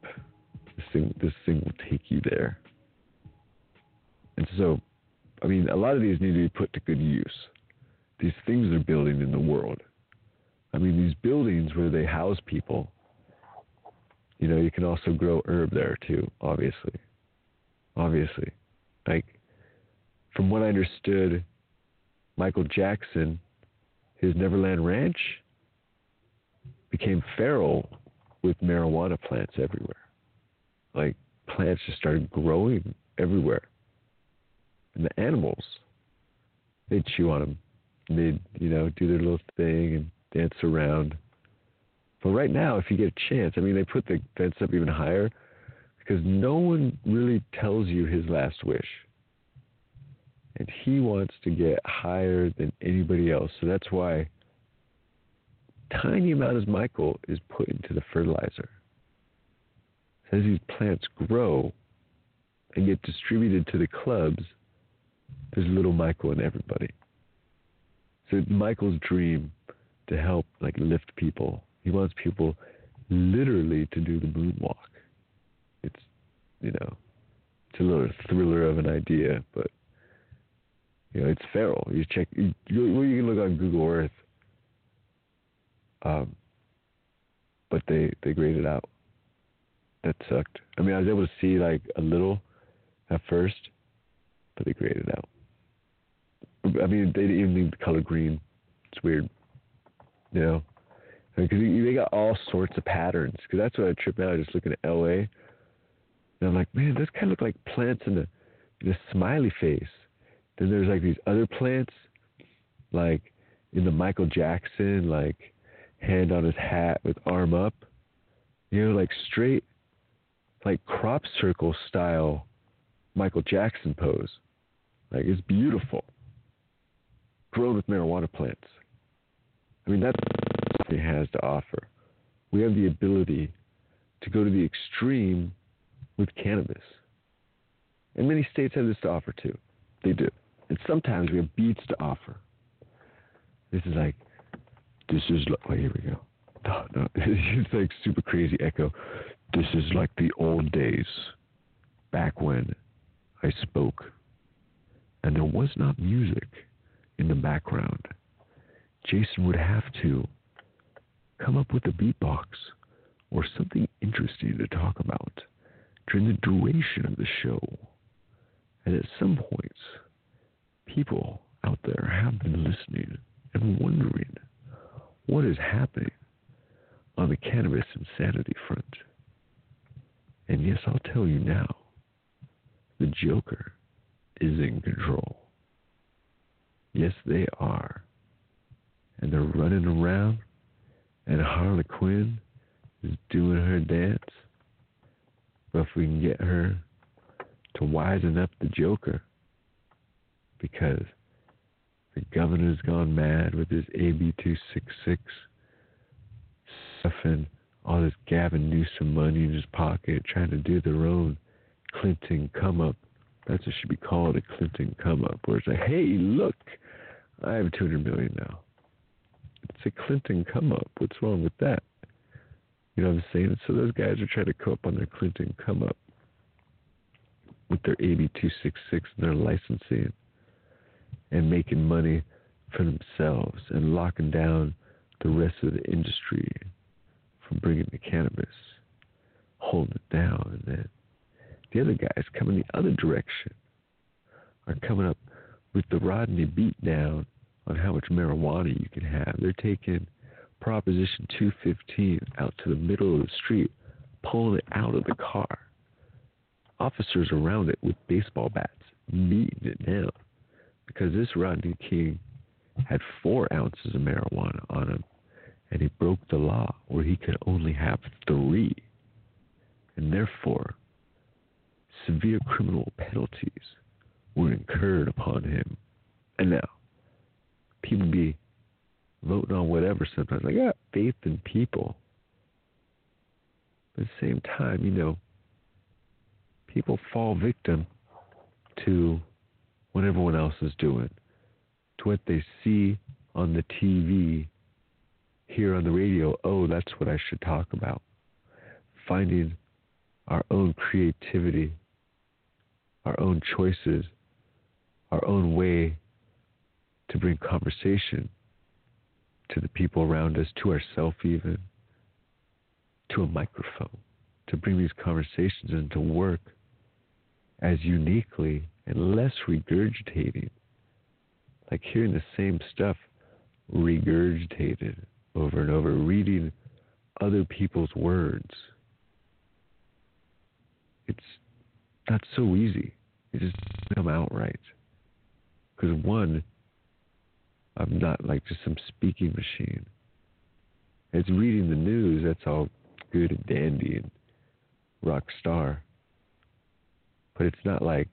This thing this thing will take you there. And so, I mean, a lot of these need to be put to good use. These things they're building in the world. I mean, these buildings where they house people. You know, you can also grow herb there too. Obviously, obviously, like from what I understood, Michael Jackson, his Neverland Ranch became feral with marijuana plants everywhere. Like plants just started growing everywhere. And the animals, they'd chew on them. They'd, you know, do their little thing and dance around. But right now, if you get a chance, I mean, they put the fence up even higher because no one really tells you his last wish. And he wants to get higher than anybody else. So that's why tiny amount of Michael is put into the fertilizer. As these plants grow and get distributed to the clubs, there's little Michael in everybody. So Michael's dream to help like lift people. He wants people literally to do the moonwalk. It's you know, it's a little thriller of an idea, but you know, it's feral. You check you, you, you can look on Google Earth um, but they they graded out. That sucked. I mean, I was able to see like a little at first, but they graded out. I mean, they didn't even leave the color green. It's weird, you know, because I mean, they got all sorts of patterns. Because that's what I tripped out just looking at LA, and I'm like, man, this kind of look like plants in a in a smiley face. Then there's like these other plants, like in the Michael Jackson, like hand on his hat with arm up. You know, like straight, like crop circle style Michael Jackson pose. Like it's beautiful. Grown with marijuana plants. I mean, that's what it has to offer. We have the ability to go to the extreme with cannabis. And many states have this to offer too. They do. And sometimes we have beats to offer. This is like this is like, here we go. No, no, it's like super crazy echo. This is like the old days, back when I spoke, and there was not music in the background. Jason would have to come up with a beatbox or something interesting to talk about during the duration of the show. And at some points, people out there have been listening and wondering what is happening on the cannabis insanity front. And yes, I'll tell you now the Joker is in control. Yes, they are. And they're running around, and Harley Quinn is doing her dance. But if we can get her to wisen up the Joker, because the governor's gone mad with his AB 266 stuffing all this Gavin Newsom money in his pocket, trying to do their own Clinton come up. That's what should be called a Clinton come up, where it's like, hey, look, I have 200 million now. It's a Clinton come up. What's wrong with that? You know what I'm saying? So those guys are trying to come up on their Clinton come up with their AB 266 and their licensing and making money for themselves and locking down the rest of the industry from bringing the cannabis, holding it down. And then the other guys coming the other direction are coming up with the Rodney beat down on how much marijuana you can have. They're taking Proposition 215 out to the middle of the street, pulling it out of the car. Officers around it with baseball bats beating it down because this Rodney King had four ounces of marijuana on him and he broke the law where he could only have three. And therefore, severe criminal penalties were incurred upon him. And now, people be voting on whatever sometimes. I got faith in people. But at the same time, you know, people fall victim to what everyone else is doing, to what they see on the TV, hear on the radio. Oh, that's what I should talk about. Finding our own creativity, our own choices, our own way to bring conversation to the people around us, to ourselves, even to a microphone, to bring these conversations into work as uniquely and less regurgitating, like hearing the same stuff regurgitated over and over, reading other people's words. It's not so easy. It just doesn't come out right. Because one, I'm not like just some speaking machine. It's reading the news, that's all good and dandy and rock star. But it's not like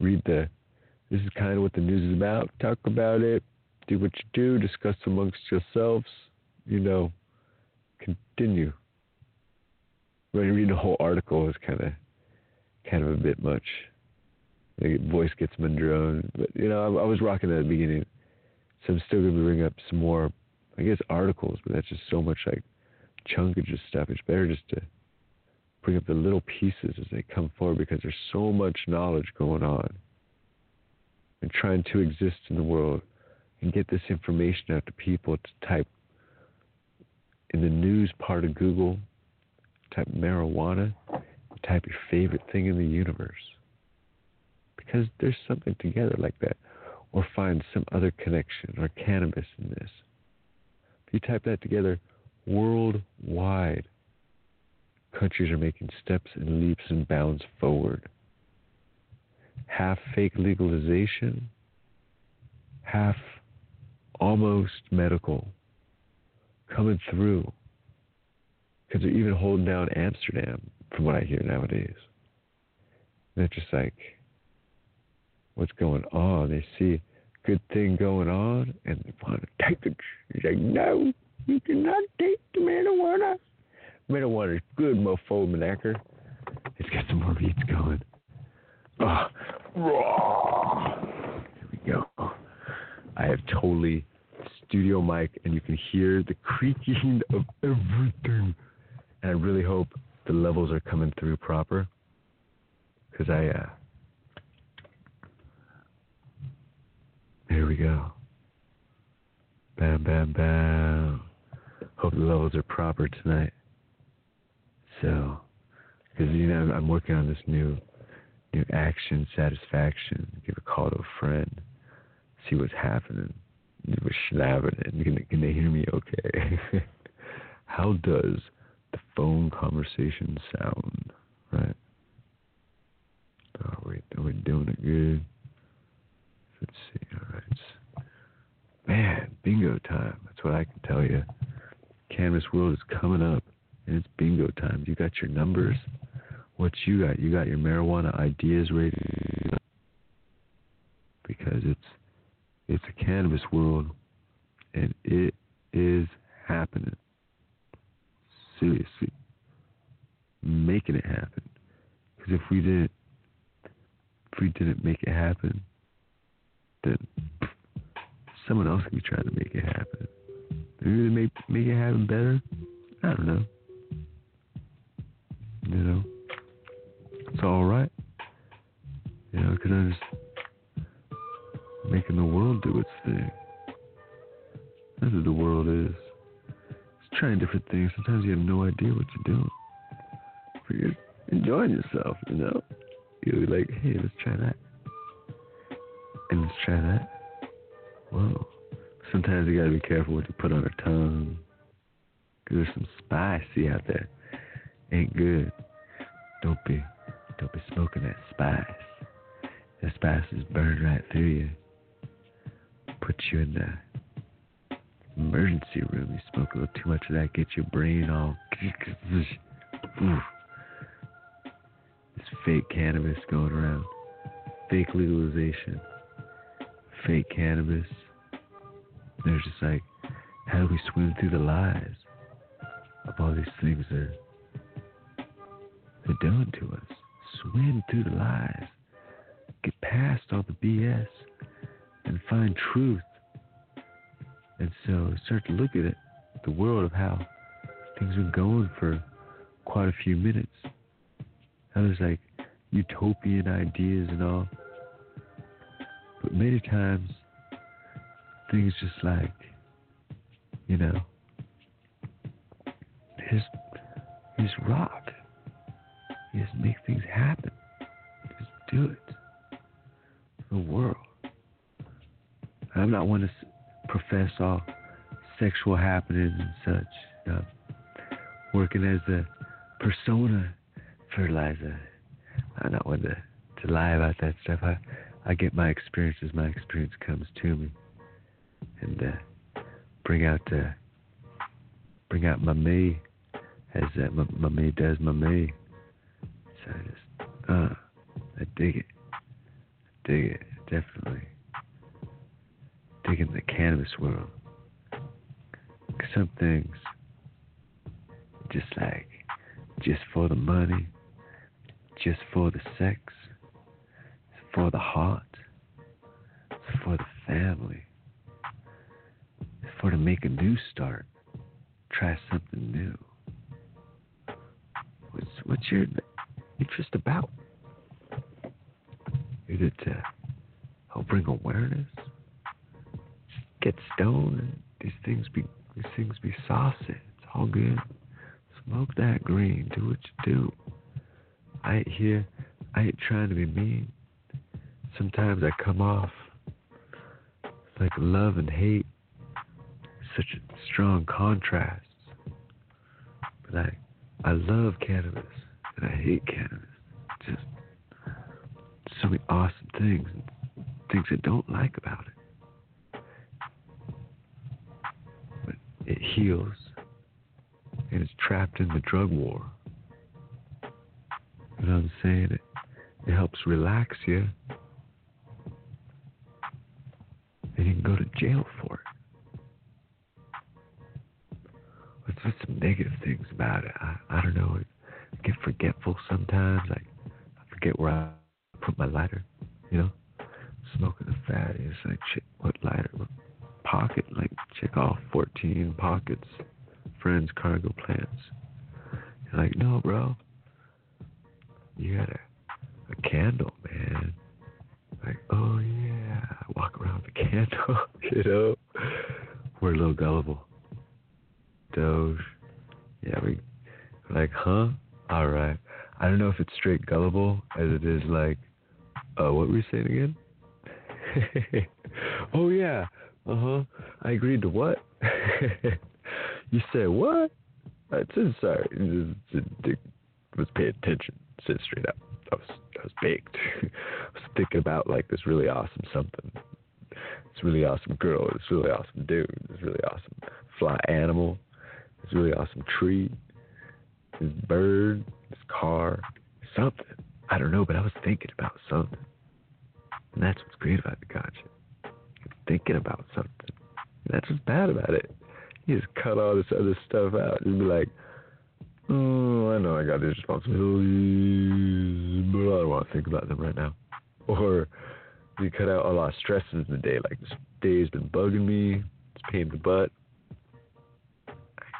read the this is kind of what the news is about, talk about it, do what you do, discuss amongst yourselves, you know, continue. When you read the whole article is kind of kind of a bit much. The voice gets mandrone, but you know, I, I was rocking at the beginning, so I'm still gonna bring up some more, I guess, articles, but that's just so much like chunkage of stuff. It's better just to bring up the little pieces as they come forward because there's so much knowledge going on, and trying to exist in the world and get this information out to people to type in the news part of Google, type marijuana, type your favorite thing in the universe. Because there's something together like that. Or find some other connection or cannabis in this. If you type that together worldwide, countries are making steps and leaps and bounds forward. Half fake legalization, half almost medical coming through because they're even holding down Amsterdam, from what I hear nowadays. They're just like, what's going on? They see a good thing going on and they want to take it. He's like, no, you cannot take the marijuana. Marijuana is good, mofo manacker. Get some more beats going. Oh, raw. Here we go. I have totally studio mic and you can hear the creaking of everything. And I really hope the levels are coming through proper. Because I, uh, here we go. Bam, bam, bam. Hope the levels are proper tonight. So, because, you know, I'm working on this new, new action, satisfaction. Give a call to a friend. See what's happening. We're it. Can, can they hear me okay? How does the phone conversation sound? Right? Are we doing it good? Let's see. All right. Man, bingo time. That's what I can tell you. Canvas World is coming up, and it's bingo time. You got your numbers. What you got? You got your marijuana ideas ready. because it's it's a cannabis world, and it is happening. Seriously, making it happen. Because if we didn't, if we didn't make it happen, then someone else could be trying to make it happen. Maybe they make make it happen better. I don't know. You know, it's all right. You know, because I'm just making the world do its thing. That's what the world is. It's trying different things. Sometimes you have no idea what you're doing. But you're enjoying yourself, you know? You're like, hey, let's try that. And let's try that. Whoa. Sometimes you gotta be careful what you put on our tongue. Cause there's some spicy out there. Ain't good. Don't be, don't be smoking that spice. That spice is burned right through you. Put you in the emergency room. You smoke a little too much of that, get your brain all. This fake cannabis going around. Fake legalization. Fake cannabis. They're just like, how do we swim through the lies of all these things that they're doing to us? Swim through the lies. Get past all the BS and find truth. And so start to look at it, the world of how things been going for quite a few minutes. How there's like utopian ideas and all. But many times things just like, you know, just, just rock. Just make things happen. Just do it. The world. I'm not one to profess all sexual happenings and such. Working as a persona fertilizer. I'm not one to, to lie about that stuff. I, I get my experience as my experience comes to me and uh, bring out uh, bring out my me as uh, my, my me does my me.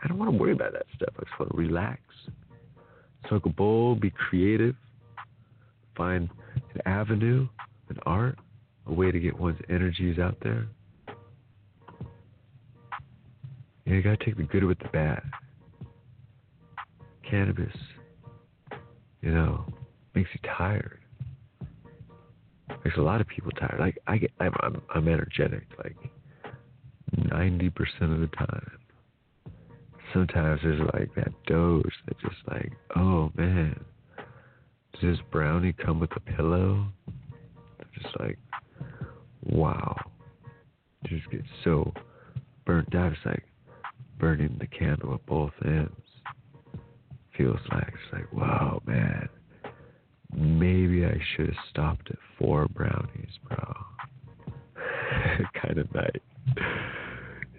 I don't want to worry about that stuff. I just want to relax, smoke a bowl, be creative, find an avenue, an art, a way to get one's energies out there. Yeah, you gotta take the good with the bad. Cannabis, you know, makes you tired. Makes a lot of people tired. Like I get, I'm, I'm, I'm energetic like ninety percent of the time. Sometimes there's like that doze that just like, oh man, does this brownie come with a pillow? Just like, wow. Just get so burnt out. It's like burning the candle at both ends. Feels like it's like, wow, man. Maybe I should have stopped at four brownies, bro. kind of night.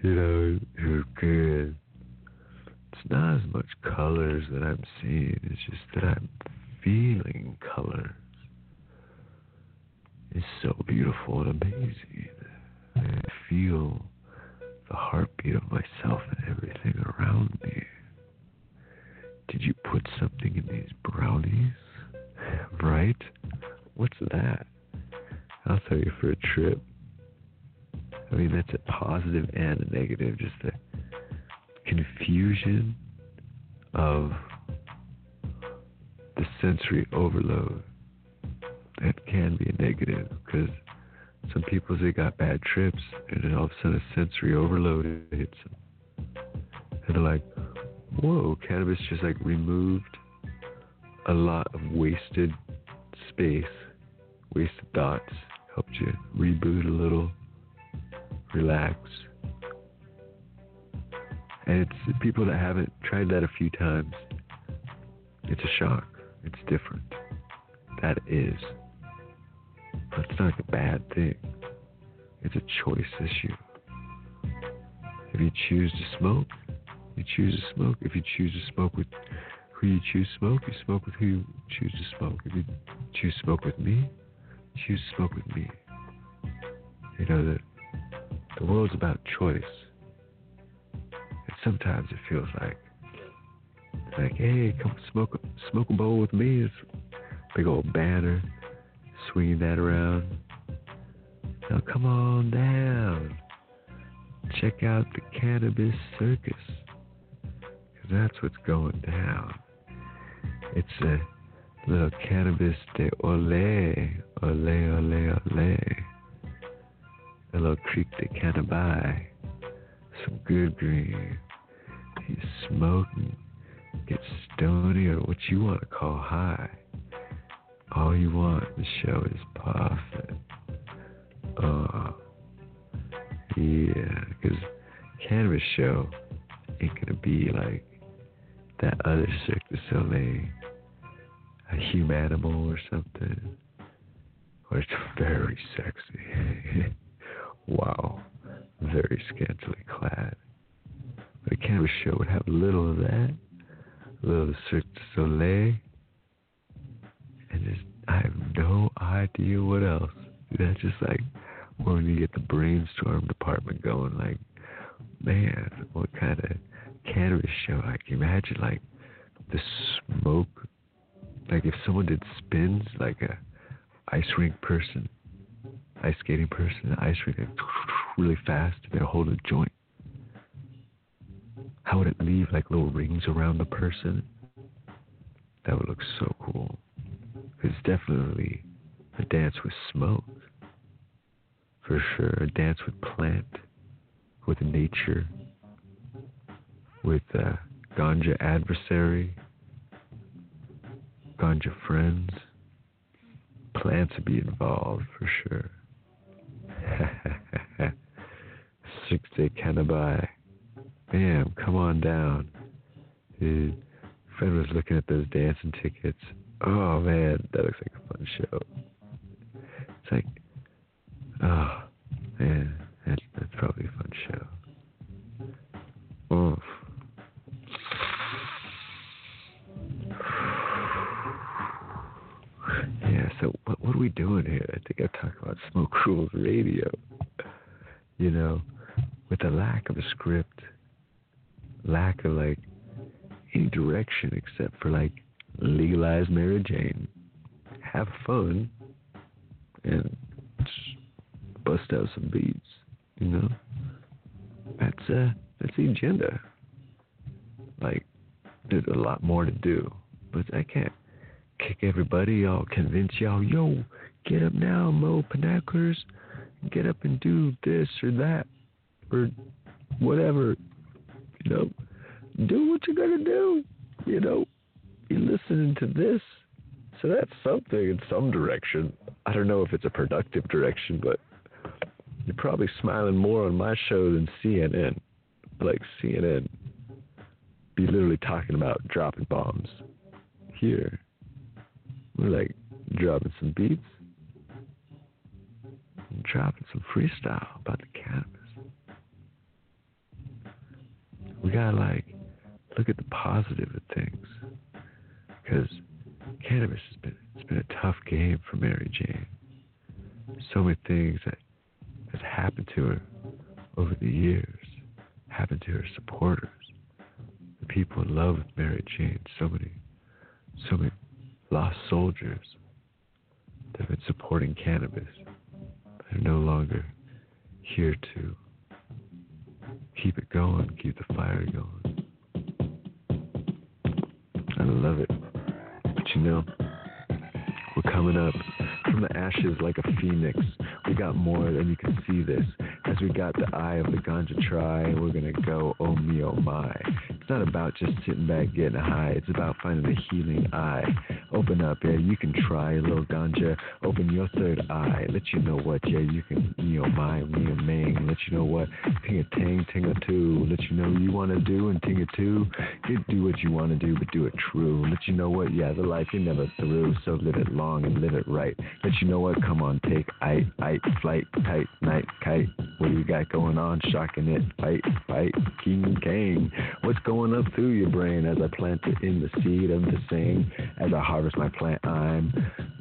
You know, it was good. It's not as much colors that I'm seeing. It's just that I'm feeling colors. It's so beautiful and amazing. I feel the heartbeat of myself and everything around me. Did you put something in these brownies? Right? What's that? I'll tell you for a trip. I mean, that's a positive and a negative. Just the confusion of the sensory overload. That can be a negative because some people they got bad trips and then all of a sudden a sensory overload hits them. And they're like, whoa, cannabis just like removed a lot of wasted space, wasted thoughts, helped you reboot a little, relax. And it's people that haven't tried that a few times. It's a shock. It's different. That is. It's not a bad thing. It's a choice issue. If you choose to smoke, you choose to smoke. If you choose to smoke with who you choose to smoke, you smoke with who you choose to smoke. If you choose to smoke with me, choose to smoke with me. You know that the world's about choice. Sometimes it feels like like, hey, come smoke smoke a bowl with me. It's big old banner, swinging that around. Now come on down. Check out the cannabis circus. Cause that's what's going down. It's a little cannabis de ole, ole, ole, ole. A little creek de cannabis. Some good green. He's smoking get stony or what you want to call high. All you want in the show is puffing. Oh, uh, yeah, because cannabis show ain't gonna be like that other Cirque du Soleil, a human animal or something, or it's very sexy. wow, very scantily clad. A cannabis show would have little of that a little Cirque du Soleil, and just I have no idea what else. That's just like when you get the brainstorm department going. Like, man, what kind of cannabis show? Like, imagine like the smoke. Like if someone did spins, like a ice rink person, ice skating person, ice rink, really fast. They're holding a joint how would it leave like little rings around the person? That would look so cool. It's definitely a dance with smoke. For sure. A dance with plant, with nature, with uh, ganja adversary, ganja friends. Plants would be involved for sure. Six day cannabis bam, come on down. Dude, Fred was looking at those dancing tickets. Oh man, that looks like a fun show. It's like, oh man, that's, that's probably a fun show. Oof. Yeah, so what, what are we doing here? I think I've talked about Smoke Rules Radio. You know, with the lack of a script lack of like any direction except for like legalize Mary Jane, have fun, and bust out some beats. You know, that's uh that's the agenda. Like, there's a lot more to do, but I can't kick everybody out, convince y'all, yo, get up now, Mo Panackers, get up and do this or that or whatever. You know, do what you're gonna do. You know, you're listening to this, so that's something in some direction. I don't know if it's a productive direction, but you're probably smiling more on my show than CNN. Like CNN, be literally talking about dropping bombs. Here, we're like dropping some beats, dropping some freestyle about the cannabis. We gotta like look at the positive of things, because cannabis has been it's been a tough game for Mary Jane. So many things that has happened to her over the years, happened to her supporters, the people in love with Mary Jane. So many, so many lost soldiers that have been supporting cannabis They're no longer here to keep it going, keep the fire going. I love it. But you know, we're coming up from the ashes like a phoenix. We got more, than you can see this. As we got the eye of the ganja try, we're gonna go, oh me, oh my. Not about just sitting back getting high. It's about finding a healing eye. Open up, yeah, you can try a little ganja. Open your third eye. Let you know what, yeah, you can, you know, my, me, oh mang. Let you know what, ting a ting, ting a two. Let you know you wanna do and ting a two. Get do what you wanna do, but do it true. Let you know what, yeah, the life you're never through. So live it long and live it right. Let you know what, come on, take I, I, flight, tight, night, kite. What do you got going on? Shocking it, fight, fight, king, king. What's going up through your brain as I plant it in the seed of the sing? As I harvest my plant, I'm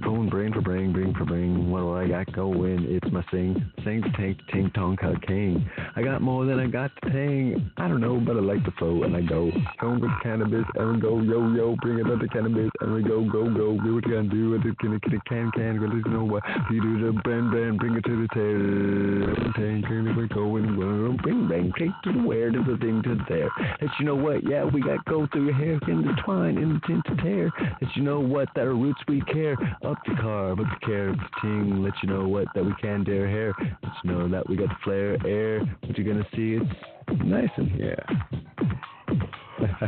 going brain for brain, brain for brain. What do I got going? It's my sing, sing, tank, ting, tong, king. I got more than I got to tang. I don't know, but I like the flow, and I go, go with cannabis, and go, yo, yo, bring to cannabis, and we go, go, go, do what you gotta do, with it, can, can, can, can, can, you know what you do the bend, bend, bring it to the tail, tank, and we go and bring, bang, take to the where, to the thing to there. Let you know what, yeah, we got go through your hair, intertwine, in the tint to tear. Let you know what, that our roots we care, up the car, up the care, ting. Let you know what, that we can dare hair. Let you know that we got the flare air. What you're gonna see, it's nice in here.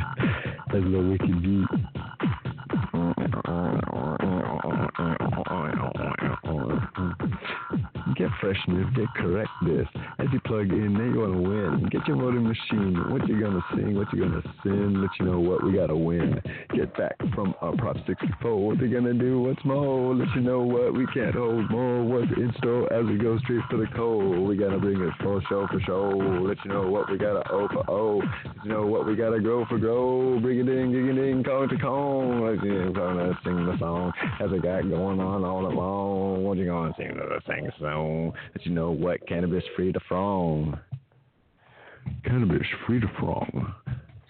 That's a wicked beat. Freshness, get correctness. As you plug in, now you want to win. Get your voting machine. What you gonna sing? What you gonna sing? Let you know what we gotta win. Get back from our Prop 64. What they gonna do? What's more? Let you know what we can't hold more. What's in store as we go straight for the cold. We gotta bring it for show for show. Let you know what we gotta O for O. Let you know what we gotta grow for grow. Bring it in, gig it in, cone to cone. Let you know, gonna sing the song as I got going on all along. What you gonna sing the sing song? Let you know what cannabis free to from. Cannabis free to from.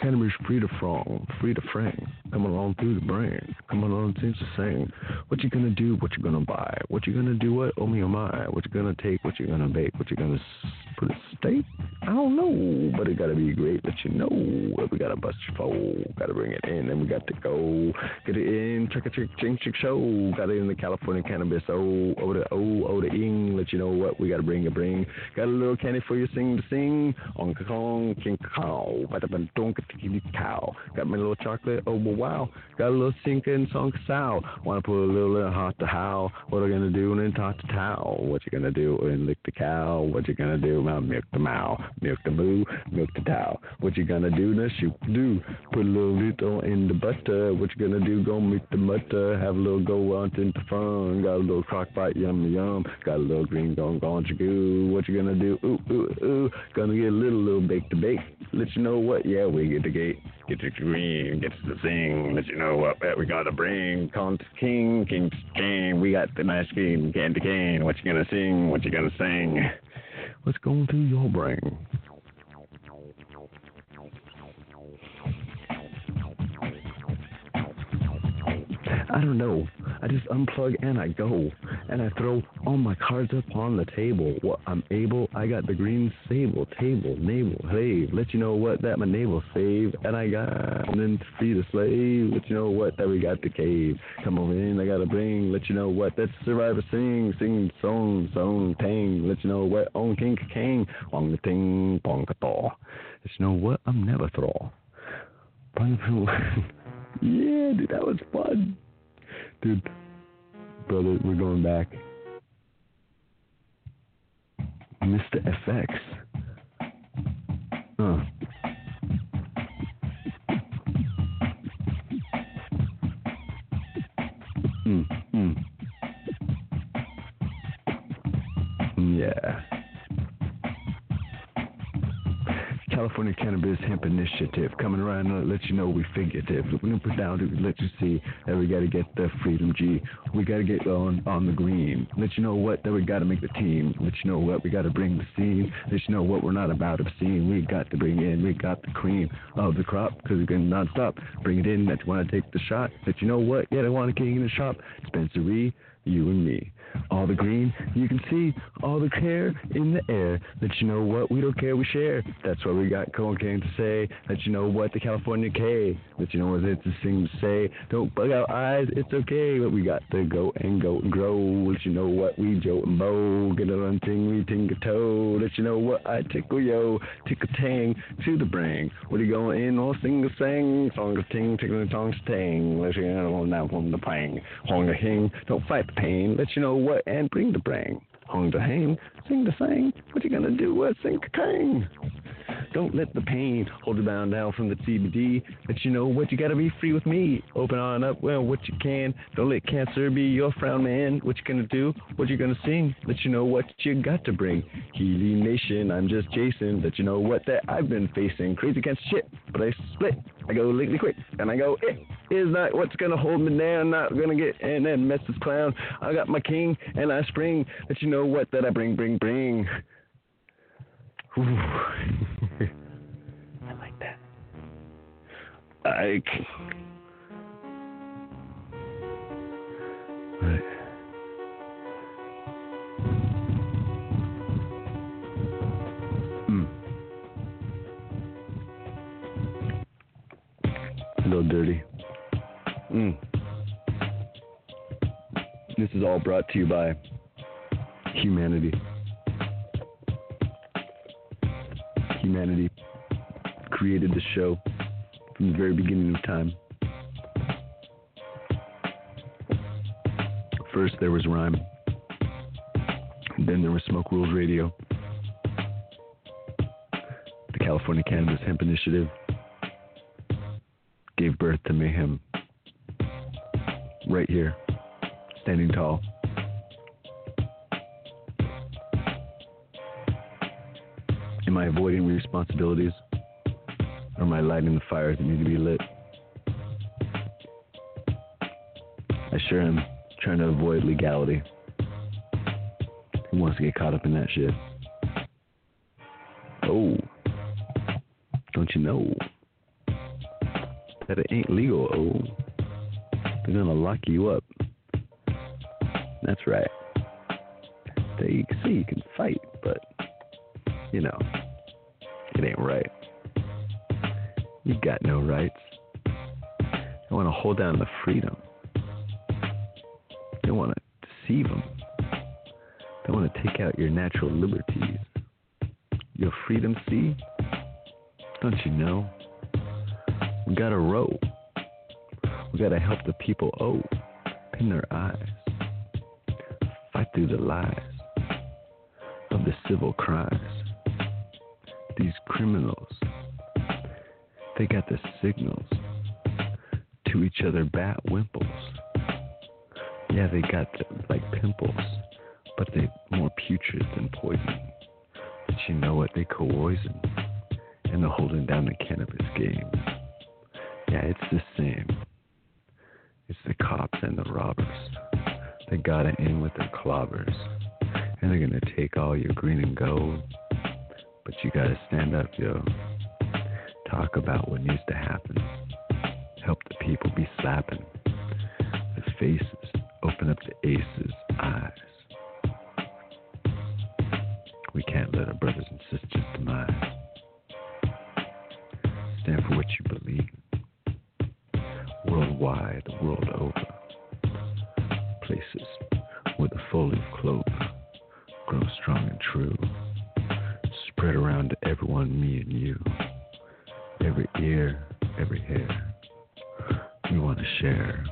Cannabis free to from, free to frame. Come along through the brain. Come along things to sing. What you gonna do? What you gonna buy? What you gonna do? What? Oh me, oh my. What you gonna take? What you gonna bake? What you gonna put a steak? I don't know, but it gotta be great. Let you know we gotta bust your fold. Gotta bring it in, and we got to go. Get it in, trick or trick, ching chick show. Got it in the California cannabis. Oh, oh the oh, oh the ing. Let you know what we gotta bring. You bring. Got a little candy for you, sing to sing. On kong, king cow. Donk cow. Got my little chocolate. Oh wow. Got a little sinking song sow. Wanna put a little, little hot to how? What are you gonna do and talk to towel? What you gonna do and lick the cow? What you gonna do? Milk the mow. milk the moo, milk the cow. What you gonna do? Now shoot do. Put a little little in the butter. What you gonna do? Go meet the mutter. Have a little go out into fun. Got a little crock pot, yum yum. Got a little green gone gone goo. What you gonna do? Ooh ooh ooh. Gonna get a little little bake to bake. Let you know what? Yeah, we get the gate. Get the green, get to the thing, Let you know what that we gotta bring. Con to king, king to king. We got the nice king, candy cane. What you gonna sing? What you gonna sing? What's going through your brain? I don't know. I just unplug and I go. And I throw all my cards up on the table. What I'm able, I got the green sable, table, navel, slave. Let you know what that my navel save. And I got and then free the slave. Let you know what that we got the cave. Come on in, I gotta bring. Let you know what that survivor sing. Sing song, song, tang. Let you know what on king king. Wong the ting, pong. Let you know what I'm never throw. yeah, dude, that was fun. Dude, brother, we're going back. Mr. FX. Uh. California Cannabis Hemp Initiative coming around to let you know we figurative. We're gonna put down to let you see that we gotta get the freedom G. We gotta get on on the green. Let you know what that we gotta make the team. Let you know what we gotta bring the scene. Let you know what we're not about obscene. We got to bring in. We got the cream of the crop because we're gonna non-stop. Bring it in. That you wanna take the shot. Let you know what? Yeah, I want a king in the shop. Spencery, you and me. All the green, you can see all the care in the air. Let you know what we don't care, we share. That's what we got cocaine to say. Let you know what the California K. Let you know what it's a thing to say. Don't bug out eyes, it's okay. But we got to go and go and grow. Let you know what we Joe and Bo. Get a run ting, we ting a toe. Let you know what I tickle yo. Tickle tang to the brain. What are you going in All sing a sang? Song a ting, tickle tong tang. Let you know now from the pang. Hong a hing, don't fight pain. Let you know what and bring the brang. Hong the hang, sing the sang. What you gonna do? What sing a kang? Don't let the pain hold you bound down from the CBD. Let you know what you gotta be free with me. Open on up, well, what you can. Don't let cancer be your frown man. What you gonna do? What you gonna sing? Let you know what you got to bring. Healy Nation, I'm just Jason. Let you know what that I've been facing. Crazy against shit, but I split. I go lickly quick, and I go, it is not what's gonna hold me down. Not gonna get in and mess this clown. I got my king, and I spring. Let you know what that I bring, bring, bring. Ooh. I like that. I. Right. Mm. A little dirty. Mm. This is all brought to you by humanity. Humanity created the show from the very beginning of time. First, there was rhyme. Then there was Smoke Rules Radio. The California Cannabis Hemp Initiative gave birth to mayhem. Right here, standing tall. Am I avoiding responsibilities? Or am I lighting the fires that need to be lit? I sure am trying to avoid legality. Who wants to get caught up in that shit? Oh, don't you know that it ain't legal? Oh, they're gonna lock you up. That's right. They see you can fight, but you know, it ain't right. You got no rights. They want to hold down the freedom. They want to deceive them. They want to take out your natural liberties. Your freedom, see? Don't you know? We gotta row. We gotta help the people oh, pin their eyes. Fight through the lies of the civil crimes these criminals, they got the signals to each other bat wimples. Yeah, they got like pimples, but they more putrid than poison. But you know what? They coercing and they're holding down the cannabis game. Yeah, it's the same. It's the cops and the robbers. They gotta end with their clobbers. And they're gonna take all your green and gold you got to stand up, yo. Talk about what needs to happen. Help the people be slapping. The faces open up the aces' eyes. We can't let our brothers and sisters die. Stand for what you believe. Worldwide, the world over. Places where the foliage clover grows strong and true everyone, me and you, every ear, every hair. We want to share.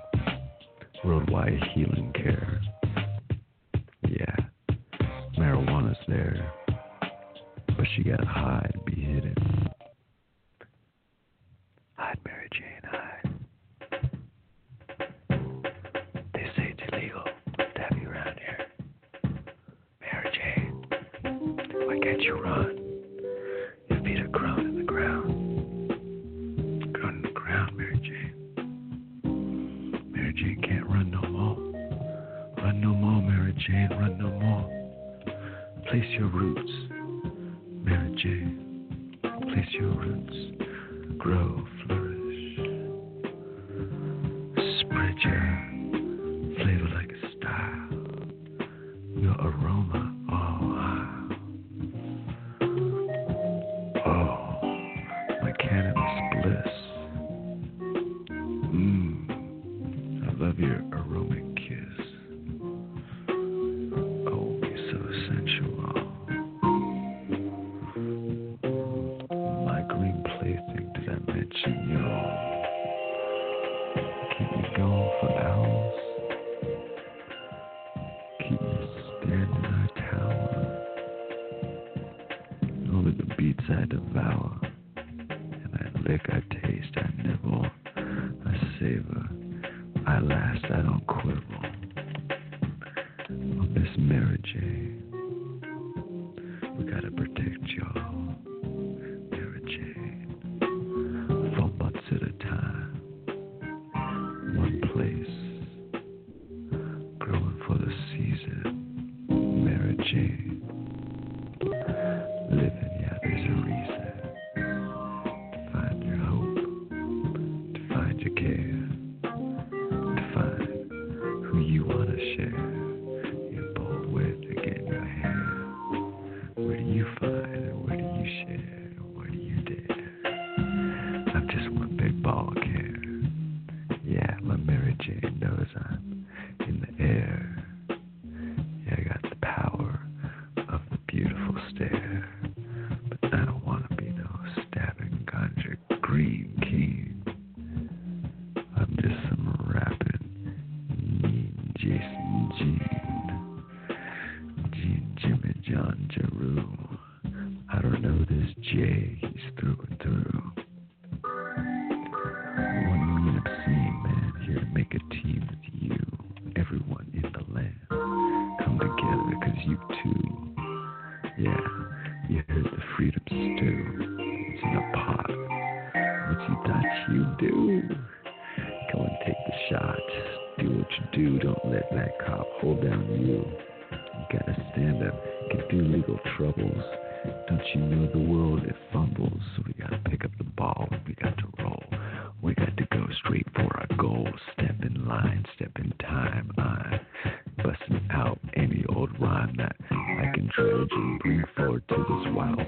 I'm not. I can tragically bring to this wild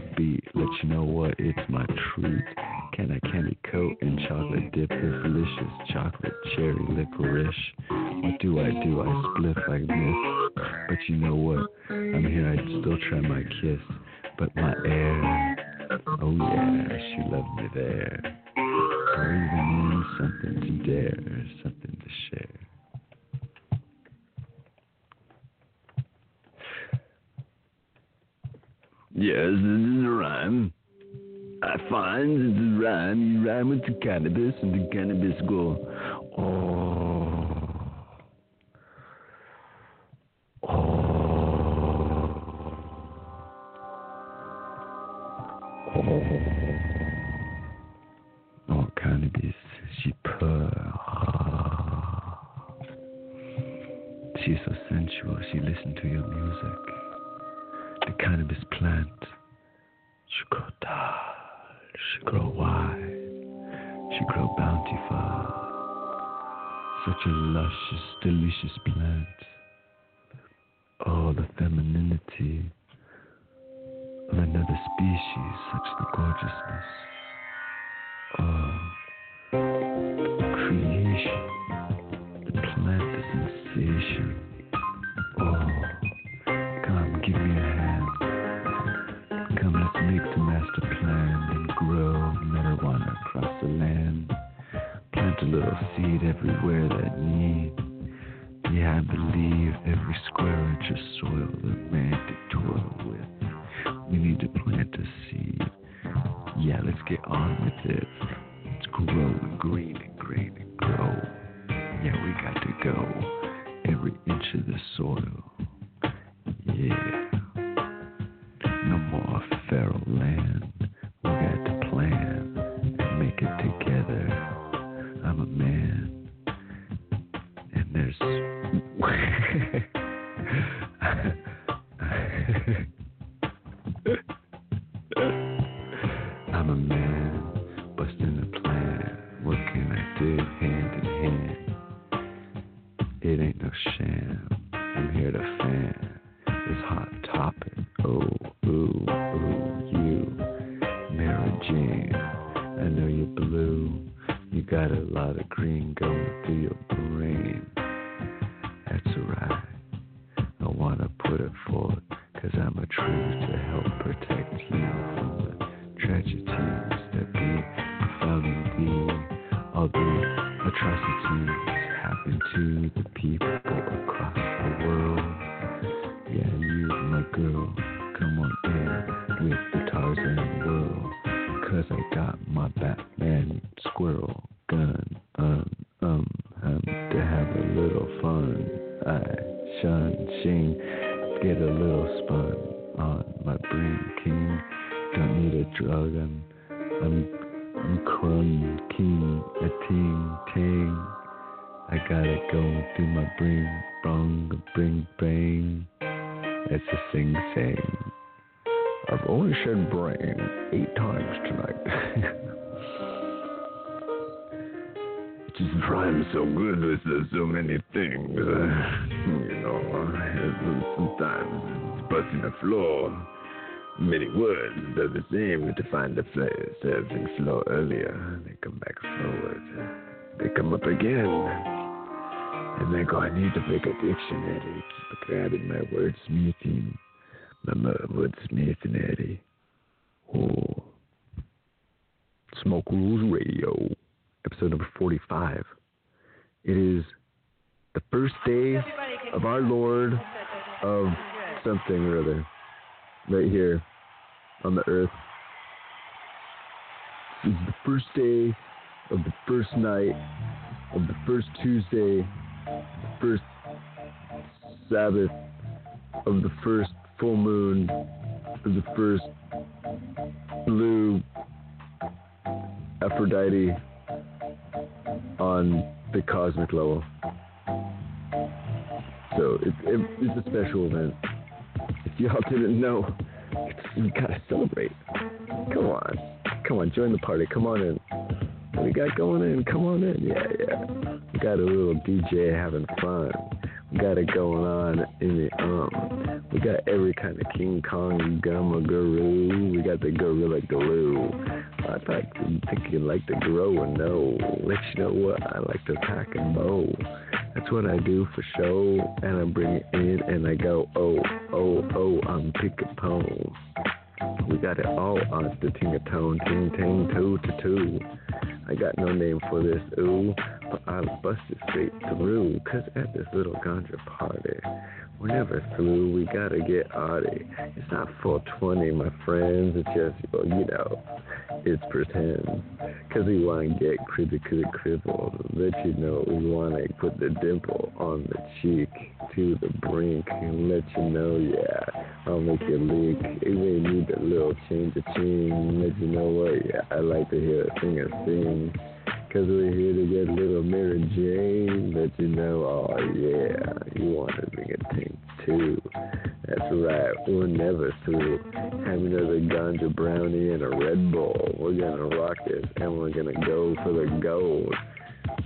sometimes busting the floor. Many words are the same to find the. Things slow earlier, they come back forward. They come up again. And they go, I need to pick a dictionary. Keep grabbing my wordsmithing. My wordsmithing, Eddie. Oh. Smoke Rules Radio, episode number 45. It is the first day of our Lord of something or other, right here on the earth. This is the first day of the first night of the first Tuesday, the first Sabbath of the first full moon of the first blue Aphrodite on the cosmic level. So it, it, it's a special event. If y'all didn't know, we gotta celebrate. Come on, come on, join the party. Come on in. What we got going in? Come on in. Yeah, yeah. We got a little DJ having fun. Got it going on in the um. We got every kind of King Kong Gamma Guru. We got the Gorilla Glue. I thought you think you like to grow and know. Let you know what I like to pack and bow. That's what I do for show, and I bring it in and I go oh oh oh I'm pick a pone. We got it all on the ting tone, ting ting two to two. I got no name for this, ooh, but I busted straight through. Cause at this little ganja party, we're never through. We gotta get arty. It's not 420, my friends. It's just, you know, it's pretend. Cause we wanna get critically crippled. Let you know we wanna put the dimple on the cheek to the brink and let you know, yeah, I'll make you leak. It may need a little change of tune. Let you know what, yeah, I like to hear a singer sing. Cause we're here to get little Mary Jane. Let you know, oh yeah, you want to bring a tank too. That's right, we're never through. Have another ganja brownie and a Red Bull. We're gonna rock this and we're gonna go for the gold.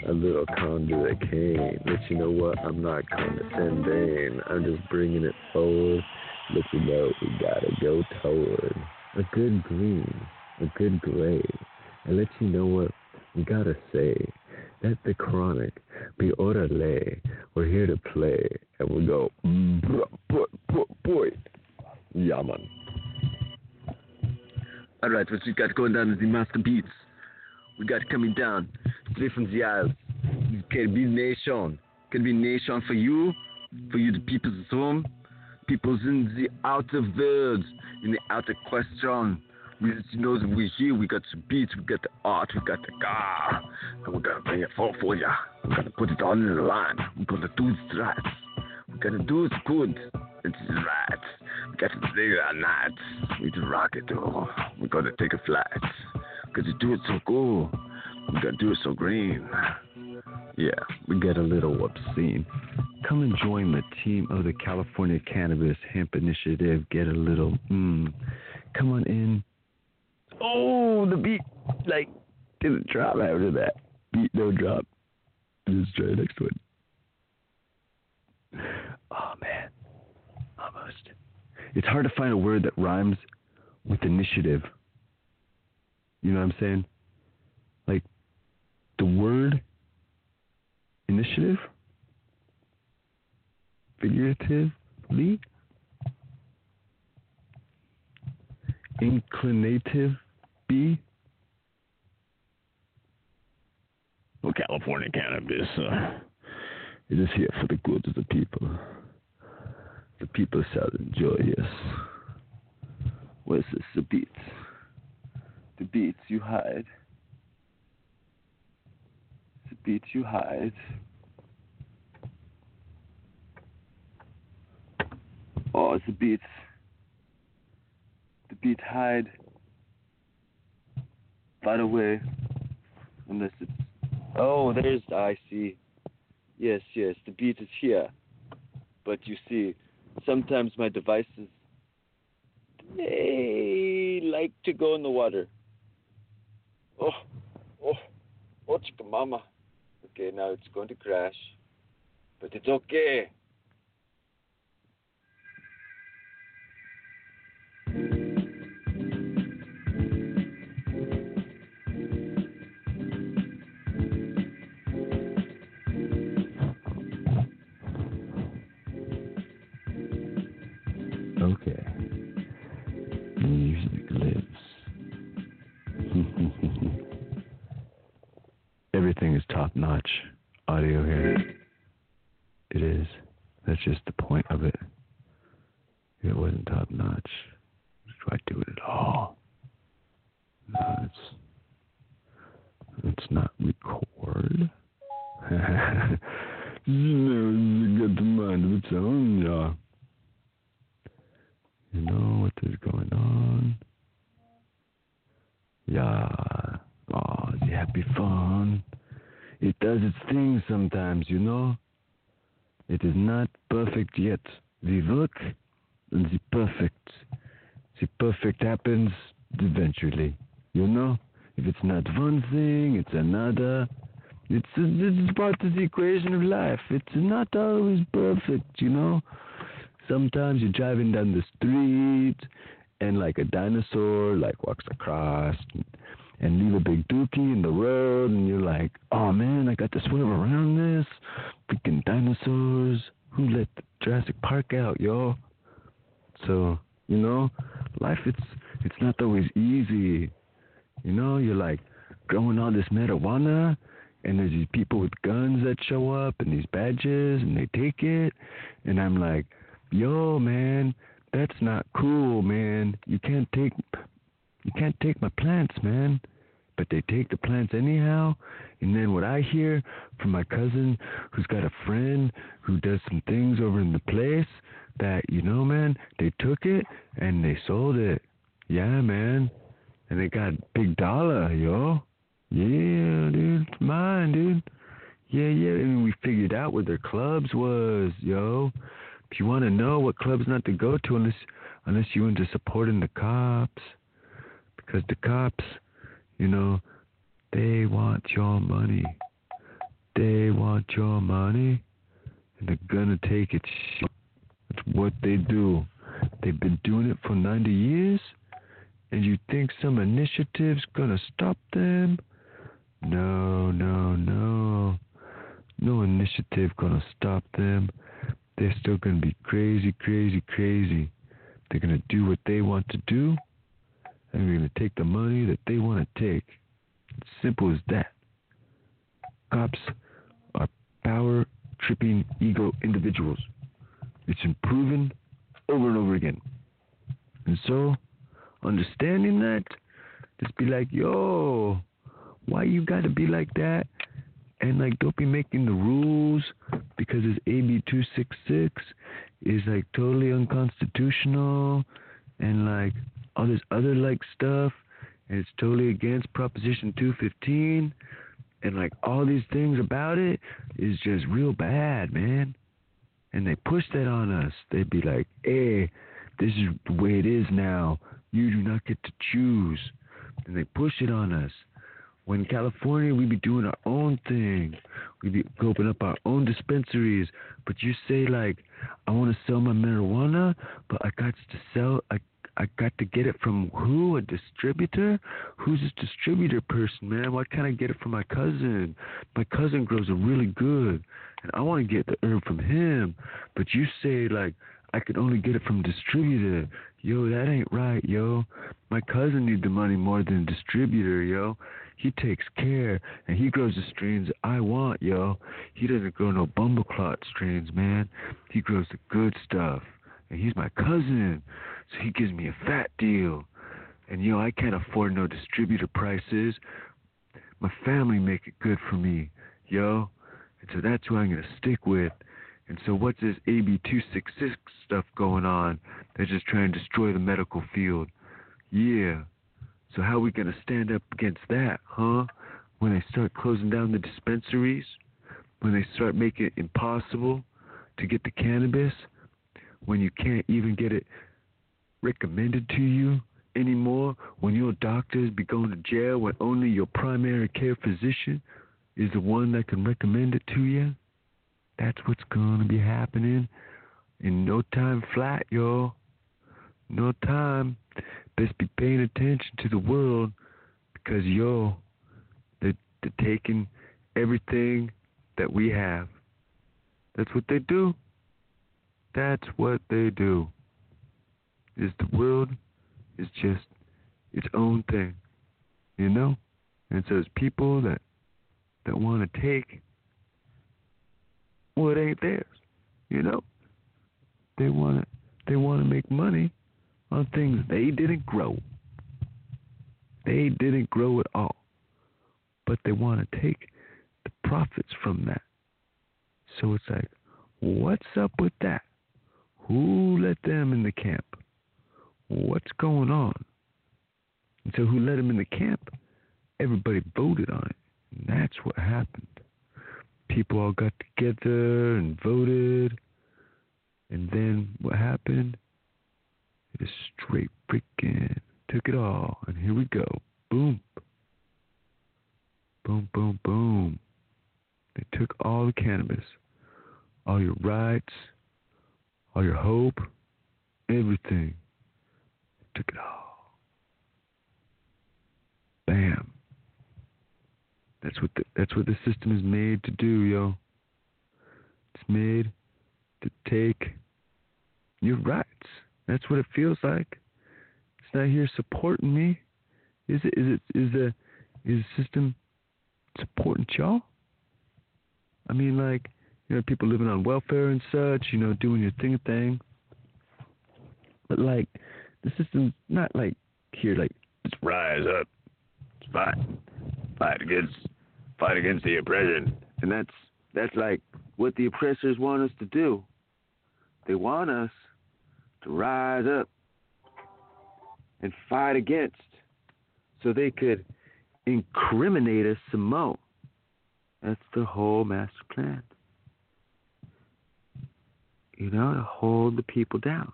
A little conduit cane. Let you know what, I'm not condescending. I'm just bringing it forward. Let you know we gotta go toward a good green, a good gray. And let you know what, we gotta say that the chronic be orale. We're here to play, and we go, boy, boy, boy. Yeah, man. Alright, what we got going down is the Master Beats. We got coming down straight from the Isles. It can be nation. Can be nation for you, for you, the people's home, people's in the outer world, in the outer question. We just know that we're here, we got the beats, we got the art, we got the car, and we're gonna bring it forward for ya. We're gonna put it on the line. We're gonna do it right. We're gonna do it good. It's right. We got to stay our nights. We to rock it though. We're gonna take a flight. Cause you do it so cool. We gotta do it so green. Yeah, we get a little obscene. Come and join the team of the California Cannabis Hemp Initiative. Get a little, mm. Come on in. Oh, the beat, like, didn't drop after that. Beat no drop. Just try the next one. Oh, man. Almost. It's hard to find a word that rhymes with initiative. You know what I'm saying? Like, the word initiative, figuratively, inclinative, be. Well, California cannabis uh, it is here for the good of the people. The people shall enjoy, yes. Where's this? The beats. The beats you hide. The beats you hide. Oh, it's the beats. The beats hide. By the way, unless it's. Oh, there's. I see. Yes, yes, the beat is here. But you see, sometimes my devices they like to go in the water. Oh, oh, oh, chica mama. Okay, now it's going to crash, but it's. Okay. Top notch audio here. It is. That's just the point of it. It wasn't top notch, why do it at all? No, it's it's not record. It's got the mind of its own, yeah. You know what is going on? Yeah. Oh, happy fun. It does its thing sometimes, you know? It is not perfect yet. The work and the perfect. The perfect happens eventually, you know? If it's not one thing, it's another. It's, it's part of the equation of life. It's not always perfect, you know? Sometimes you're driving down the street and like a dinosaur like walks across and, and leave a big dookie in the road and you're like, oh man, I got to swerve around this. Freaking dinosaurs. Who let Jurassic Park out, yo? So, you know, life it's it's not always easy. You know, you're like growing all this marijuana and there's these people with guns that show up and these badges and they take it and I'm like, "Yo, man, that's not cool, man. You can't take you can't take my plants, man." But they take the plants anyhow. And then what I hear from my cousin who's got a friend who does some things over in the place that, you know, man, they took it and they sold it. Yeah, man. And they got big dollar, yo. Yeah, dude, it's mine, dude. Yeah, yeah. I mean, we figured out where their clubs was, yo. If you want to know what clubs not to go to, unless unless you into supporting the cops, because the cops, you know, they want your money. They want your money, and they're gonna take it. That's what they do. They've been doing it for 90 years, and you think some initiative's gonna stop them? No, no, no. No initiative gonna stop them. They're still gonna be crazy, crazy, crazy. They're gonna do what they want to do, and they're gonna take the money that they want to take. It's simple as that. Cops are power tripping ego individuals. It's been proven over and over again. And so, understanding that, just be like, yo, why you gotta be like that? And like, don't be making the rules because this AB 266 is like totally unconstitutional and like all this other like stuff. And it's totally against Proposition 215. And like all these things about it is just real bad, man. And they push that on us. They'd be like, hey, this is the way it is now. You do not get to choose. And they push it on us. When California, we be doing our own thing. We be opening up our own dispensaries. But you say like, I want to sell my marijuana, but I got to sell. I I got to get it from who? A distributor? Who's this distributor person, man? Why can't I get it from my cousin? My cousin grows it really good, and I want to get the herb from him. But you say like I could only get it from distributor. Yo, that ain't right, yo. My cousin need the money more than distributor, yo. He takes care and he grows the strains I want, yo. He doesn't grow no bumbleclot strains, man. He grows the good stuff. And he's my cousin. So he gives me a fat deal. And yo, I can't afford no distributor prices. My family make it good for me, yo. And so that's who I'm gonna stick with. And so what's this AB 266 stuff going on? They're just trying to destroy the medical field. Yeah. So how are we to stand up against that, huh? When they start closing down the dispensaries, when they start making it impossible to get the cannabis, when you can't even get it recommended to you anymore, when your doctors be going to jail when only your primary care physician is the one that can recommend it to you. That's what's going to be happening in no time flat, yo. No time. Best be paying attention to the world because, yo, they're, they're taking everything that we have. That's what they do. That's what they do. Is the world is just its own thing, you know? And so it's people that that want to take what ain't theirs, you know? They want to they want to make money on things they didn't grow. They didn't grow at all. But they want to take the profits from that. So it's like, what's up with that? Who let them in the camp? What's going on? And so who let them in the camp? Everybody voted on it. And that's what happened. People all got together and voted. And then what happened? It is straight freaking took it all. And here we go. Boom. Boom, boom, boom. They took all the cannabis, all your rights, all your hope, everything. Took it all. Bam. That's what the that's what the system is made to do, yo. It's made to take your rights. That's what it feels like. It's not here supporting me. Is it? Is it? Is the is the system supporting y'all? I mean, like, you know, people living on welfare and such, you know, doing your thing thing. But like, the system's not like here, like, let's rise up, let's fight, fight against, fight against the oppression, and that's that's like what the oppressors want us to do. They want us to rise up and fight against, so they could incriminate us some more. That's the whole master plan. You know, to hold the people down.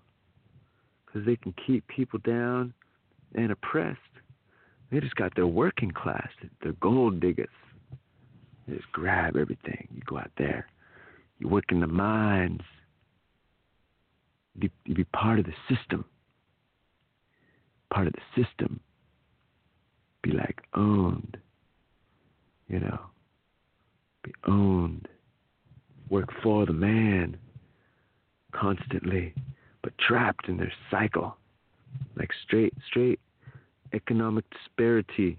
Because they can keep people down and oppressed. They just got their working class, their gold diggers. They just grab everything. You go out there, you work in the mines, you be, you be part of the system. Part of the system. Be like owned. You know, be owned. Work for the man constantly, but trapped in their cycle. Like straight, straight economic disparity.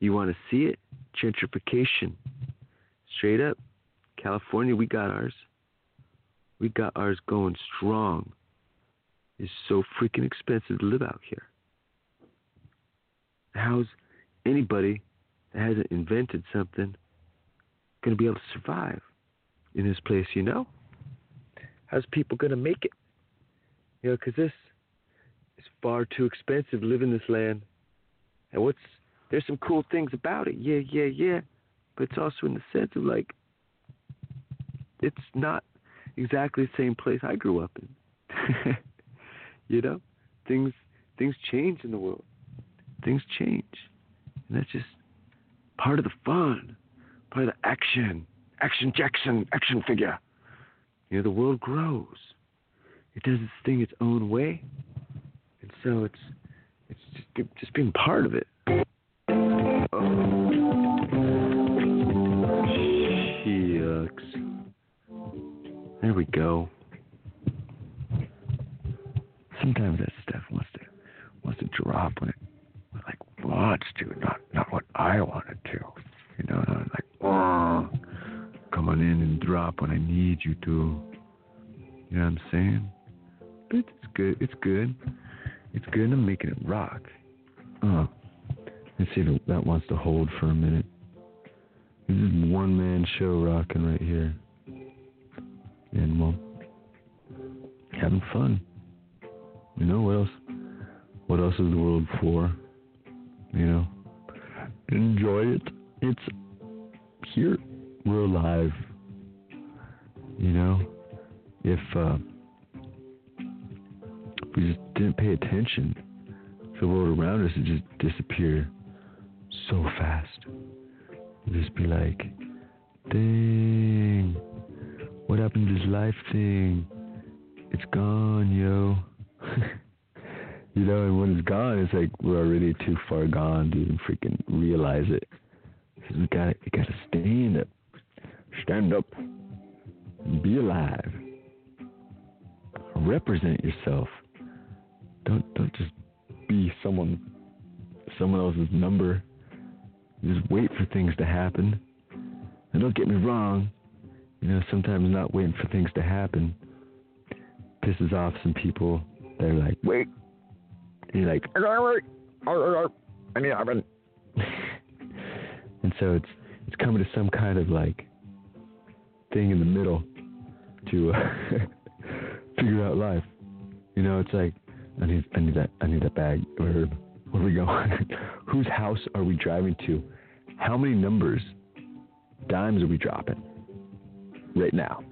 You want to see it? Gentrification. Straight up. California, we got ours. We got ours going strong. It's so freaking expensive to live out here. How's anybody that hasn't invented something going to be able to survive in this place, you know? How's people going to make it? You know, because this is far too expensive to live in this land. And what's, there's some cool things about it. Yeah, yeah, yeah. But it's also in the sense of like, it's not exactly the same place I grew up in. you know, things things change in the world. Things change, and that's just part of the fun, part of the action. Action Jackson, action figure. You know, the world grows. It does its thing its own way, and so it's it's just, just being part of it. Oh. Shucks. There we go. Sometimes that stuff wants to wants to drop when it like wants to, not not what I want it to. You know, not like come on in and drop when I need you to. You know what I'm saying? It's good. It's good. It's good. I'm making it rock. Oh, let's see if that wants to hold for a minute. This is one man show rocking right here. And well, having fun. You know what else? What else is the world for? You know, enjoy it. It's here. We're alive. You know, if uh, we just didn't pay attention to the world around us, it just disappear so fast. We'd just be like, dang, what happened to this life thing? It's gone, yo. you know, and when it's gone, it's like we're already too far gone to even freaking realize it. So we gotta, you gotta stand up, stand up, be alive. Represent yourself. Don't, don't just be someone, someone else's number. Just wait for things to happen. And don't get me wrong, you know, sometimes not waiting for things to happen pisses off some people. They're like, wait. And you're like, I need happen. and so it's it's coming to some kind of like thing in the middle to uh, figure out life. You know, it's like I need I need that I need that bag. Where where are we going? Whose house are we driving to? How many numbers, dimes are we dropping right now?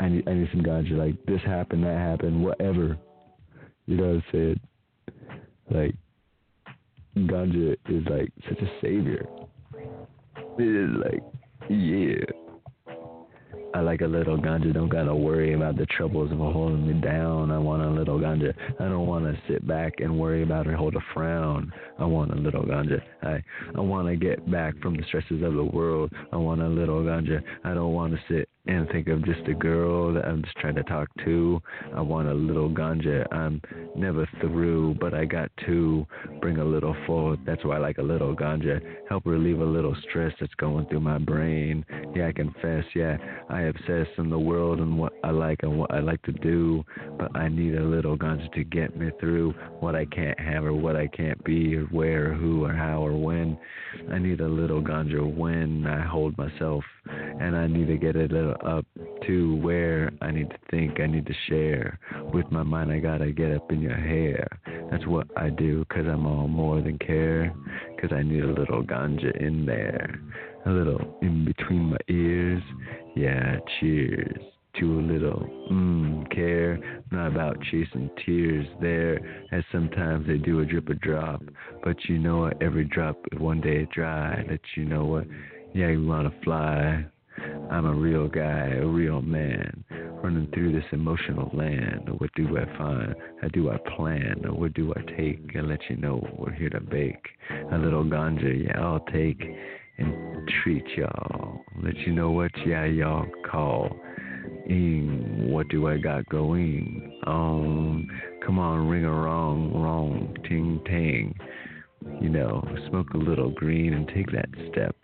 I need I need some ganja. Like this happened, that happened, whatever. You know what I'm saying? Like ganja is like such a savior. It is like yeah. I like a little ganja. Don't gotta worry about the troubles of holding me down. I want a little ganja. I don't want to sit back and worry about it, hold a frown. I want a little ganja. I I want to get back from the stresses of the world. I want a little ganja. I don't want to sit and think of just a girl that I'm just trying to talk to. I want a little ganja. I'm never through, but I got to bring a little forward. That's why I like a little ganja. Help relieve a little stress that's going through my brain. Yeah, I confess. Yeah, I obsess in the world and what I like and what I like to do, but I need a little ganja to get me through what I can't have or what I can't be or where or who or how or when. I need a little ganja when I hold myself, and I need to get a little up to where I need to think, I need to share. With my mind, I gotta get up in your hair. That's what I do, cause I'm all more than care. Cause I need a little ganja in there, a little in between my ears. Yeah, cheers to a little mmm care. Not about chasing tears there, as sometimes they do a drip a drop. But you know what? Every drop one day dry. That you know what? Yeah, you wanna fly. I'm a real guy, a real man, running through this emotional land. What do I find? How do I plan? What do I take? And let you know we're here to bake a little ganja. Yeah, I'll take and treat y'all. Let you know what, yeah, y'all call. Ing, what do I got going? Um, come on, ring a wrong, wrong, ting tang. You know, smoke a little green and take that step.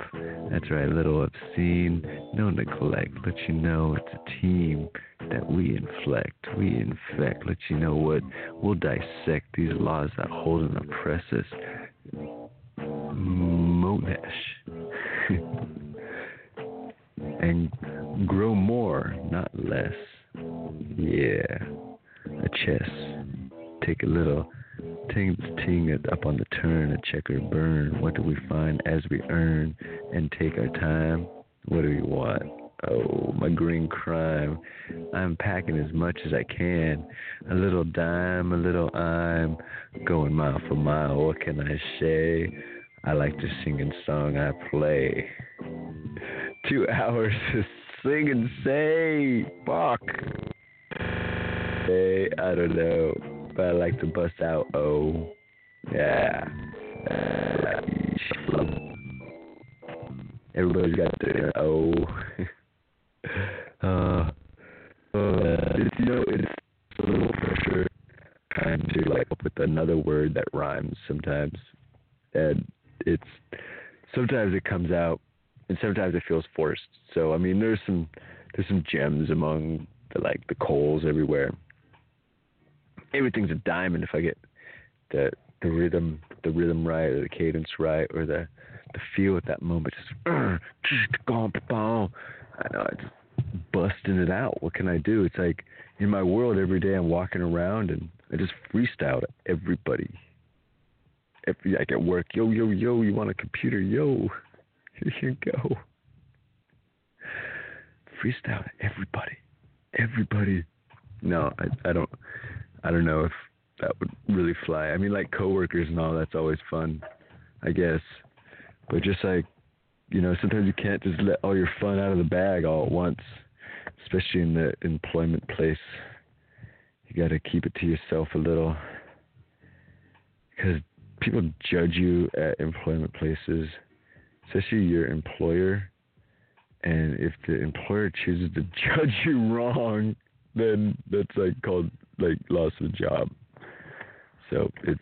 That's right, a little obscene, no neglect. Let you know it's a team that we inflect, we infect. Let you know what we'll dissect these laws that hold and oppress us. Monesh. and grow more, not less. Yeah, a chess. Take a little ting, ting it up on the turn, a checker burn. What do we find as we earn and take our time? What do we want? Oh, my green crime. I'm packing as much as I can. A little dime, a little I'm going mile for mile. What can I say? I like to sing and song I play. Two hours to sing and say, fuck. Hey, I don't know, but I like to bust out. Oh, yeah. Everybody's got their oh. uh, uh, it's, you know, it's a little pressure trying to like up with another word that rhymes sometimes, and it's sometimes it comes out and sometimes it feels forced. So I mean, there's some there's some gems among the like the coals everywhere. Everything's a diamond if I get the the rhythm the rhythm right or the cadence right or the the feel at that moment. Just I know it's busting it out. What can I do? It's like in my world every day I'm walking around and I just freestyle to everybody. Every like at work, yo yo yo, you want a computer? Yo, here you go. Freestyle to everybody, everybody. No, I I don't I don't know if that would really fly. I mean, like coworkers and all that's always fun, I guess. But just like you know, sometimes you can't just let all your fun out of the bag all at once, especially in the employment place. You got to keep it to yourself a little because people judge you at employment places, especially your employer. And if the employer chooses to judge you wrong, then that's like called like of a job. So it's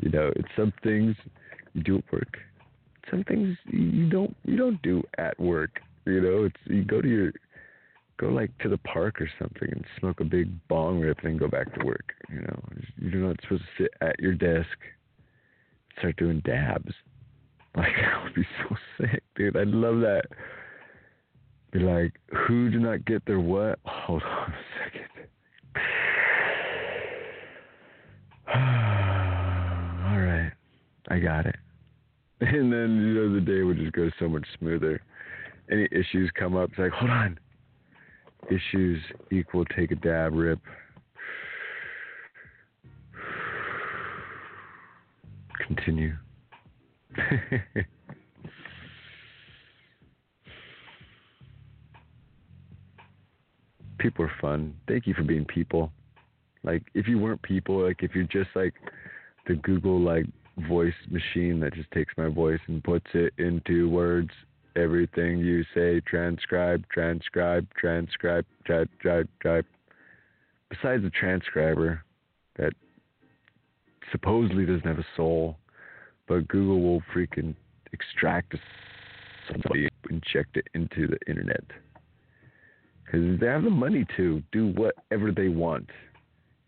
you know, it's some things you do at work some things you don't you don't do at work. You know, it's you go to your go like to the park or something and smoke a big bong rip and go back to work. You know, you're not supposed to sit at your desk, start doing dabs. Like that would be so sick, dude. I'd love that. Be like, who did not get their what? Hold on a second. All right, I got it. And then you know the day would just go so much smoother. Any issues come up, it's like, hold on. Issues equal take a dab rip. Continue. people are fun. Thank you for being people. Like if you weren't people, like if you're just like the Google like voice machine that just takes my voice and puts it into words, everything you say. Transcribe, transcribe, transcribe, transcribe, transcribe. Besides the transcriber that supposedly doesn't have a soul, but Google will freaking extract somebody and inject it into the internet. Because they have the money to do whatever they want.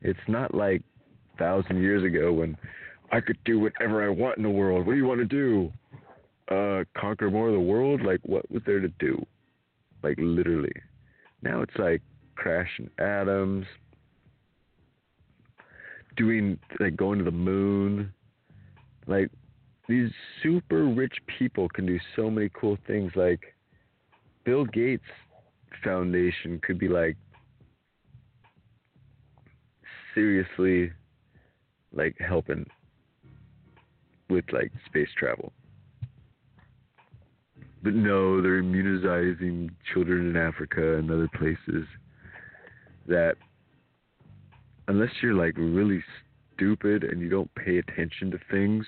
It's not like thousand years ago when I could do whatever I want in the world. What do you want to do? Uh, conquer more of the world? Like, what was there to do? Like, literally. Now it's like crashing atoms, doing, like, going to the moon. Like, these super rich people can do so many cool things. Like, Bill Gates Foundation could be like seriously like helping with like space travel. But no, they're immunizing children in Africa and other places that unless you're like really stupid and you don't pay attention to things,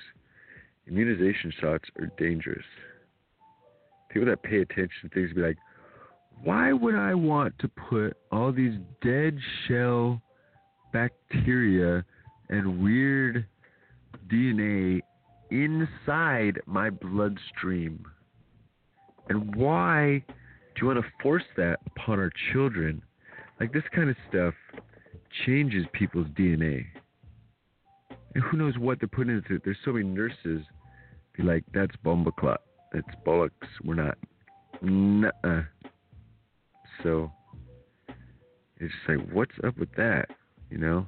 immunization shots are dangerous. People that pay attention to things be like, why would I want to put all these dead shell bacteria and weird DNA inside my bloodstream? And why do you want to force that upon our children? Like this kind of stuff changes people's DNA. And who knows what they're putting into it? There's so many nurses be like, that's bomba clot. That's bollocks. We're not. Nuh-uh. So it's just like, what's up with that? You know?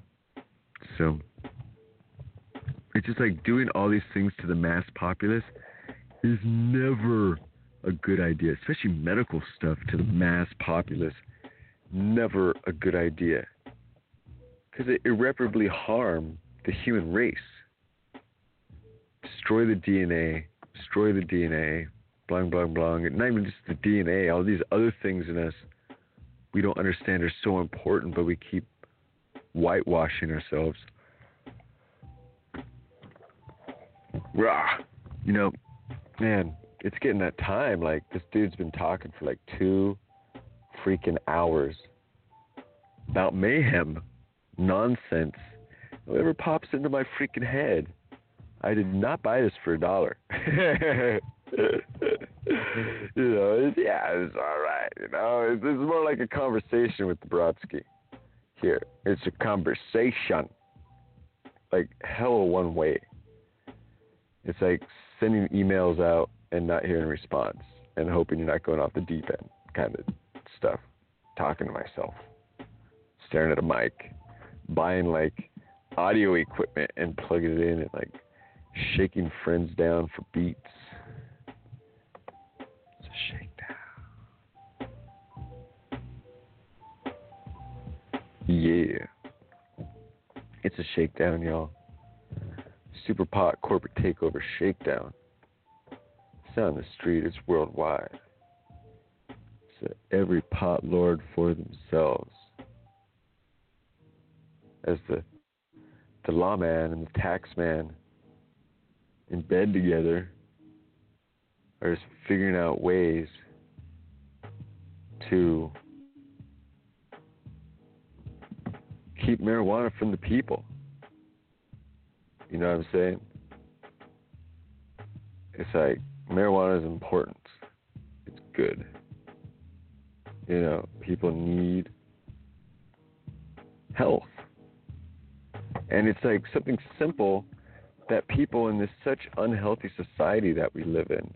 So it's just like doing all these things to the mass populace is never a good idea, especially medical stuff to the mass populace. Never a good idea. Because it irreparably harm the human race. Destroy the DNA, destroy the DNA, blah, blah, blah. Not even just the DNA, all these other things in us we don't understand are so important, but we keep whitewashing ourselves. Rah. You know, man, it's getting that time. Like, this dude's been talking for like two freaking hours about mayhem, nonsense, whatever pops into my freaking head. I did not buy this for a dollar. you know, it's, yeah, it's all right. You know, it's, it's more like a conversation with the Brodsky. Here, it's a conversation. Like hell, one way. It's like sending emails out and not hearing a response, and hoping you're not going off the deep end, kind of stuff. Talking to myself, staring at a mic, buying like audio equipment and plugging it in, and like shaking friends down for beats Yeah. It's a shakedown, y'all. Super pot corporate takeover shakedown. It's not on the street, it's worldwide. So every pot lord for themselves. As the the lawman and the taxman in bed together are just figuring out ways to keep marijuana from the people. You know what I'm saying? It's like marijuana is important. It's good. You know, people need health. And it's like something simple that people in this such unhealthy society that we live in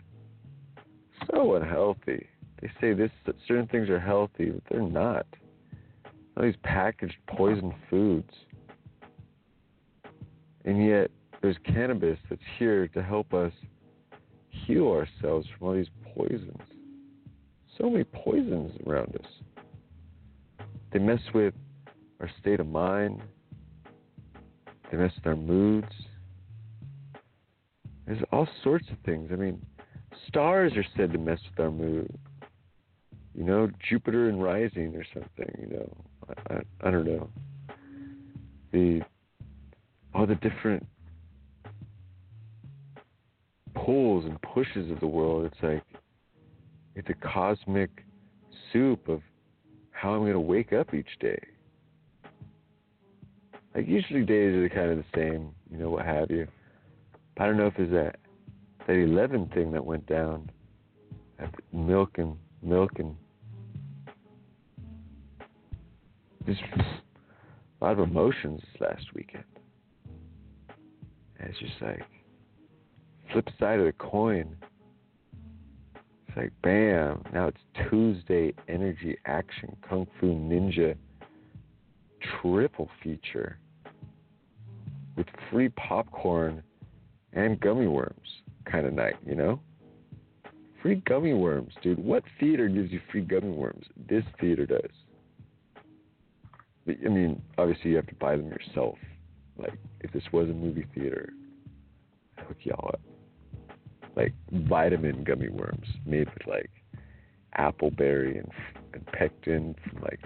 so unhealthy. They say this certain things are healthy, but they're not. All these packaged poison foods. And yet there's cannabis that's here to help us heal ourselves from all these poisons. So many poisons around us. They mess with our state of mind. They mess with our moods. There's all sorts of things. I mean, stars are said to mess with our mood. You know, Jupiter and rising or something. You know, I, I, don't know. The all the different pulls and pushes of the world. It's like it's a cosmic soup of how I'm going to wake up each day. Like usually days are kind of the same, you know, what have you. But I don't know if it's that that 11 thing that went down, that milk and milk and just a lot of emotions this last weekend. It's just like flip side of the coin. It's like bam, now it's Tuesday energy action kung fu ninja triple feature with free popcorn and gummy worms kind of night, you know? Free gummy worms, dude. What theater gives you free gummy worms? This theater does. I mean, obviously you have to buy them yourself. Like, if this was a movie theater, I'd hook y'all up. Like vitamin gummy worms made with like appleberry and and pectin from like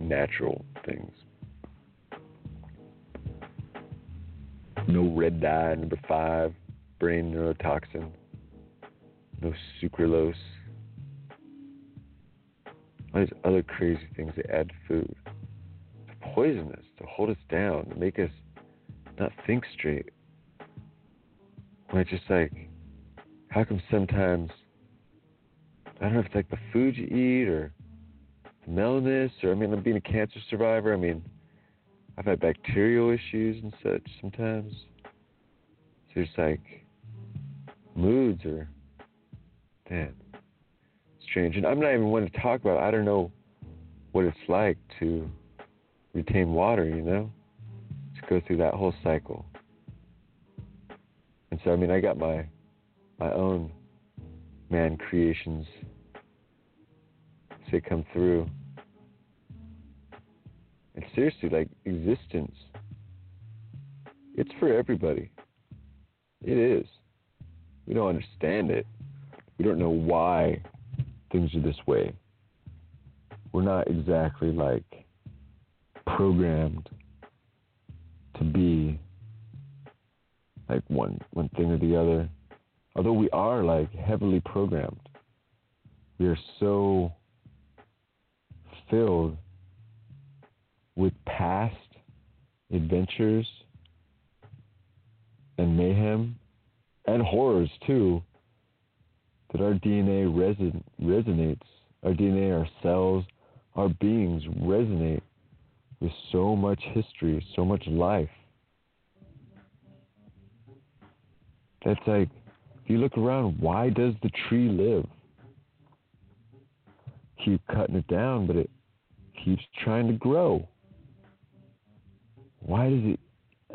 natural things. No red dye, number five, brain neurotoxin, no sucralose. All these other crazy things they add to food poison us, to hold us down, to make us not think straight. When it's just like, how come sometimes, I don't know if it's like the food you eat or the mellowness, or I mean, I'm being a cancer survivor. I mean, I've had bacterial issues and such sometimes. So it's like moods are, damn, strange. And I'm not even one to talk about. it. I don't know what it's like to retain water. You know, to go through that whole cycle. And so, I mean, I got my my own man creations say come through. And seriously, like existence, it's for everybody. It is. We don't understand it. We don't know why things are this way. We're not exactly like programmed to be like one one thing or the other. Although we are like heavily programmed. We are so filled with past adventures and mayhem and horrors too that our DNA reson- resonates. Our DNA, our cells, our beings resonate with so much history, so much life. That's like, if you look around, why does the tree live? Keep cutting it down, but it keeps trying to grow. Why does it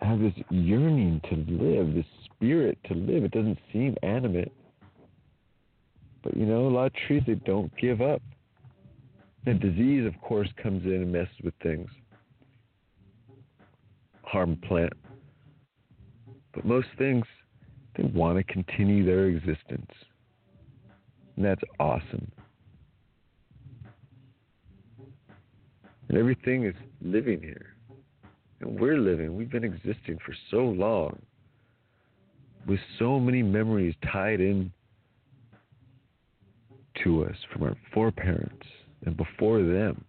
have this yearning to live, this spirit to live? It doesn't seem animate. But you know, a lot of trees, they don't give up. And disease, of course, comes in and messes with things, harm plant. But most things, they want to continue their existence. And that's awesome. And everything is living here. And we're living. We've been existing for so long with so many memories tied in to us from our foreparents and before them.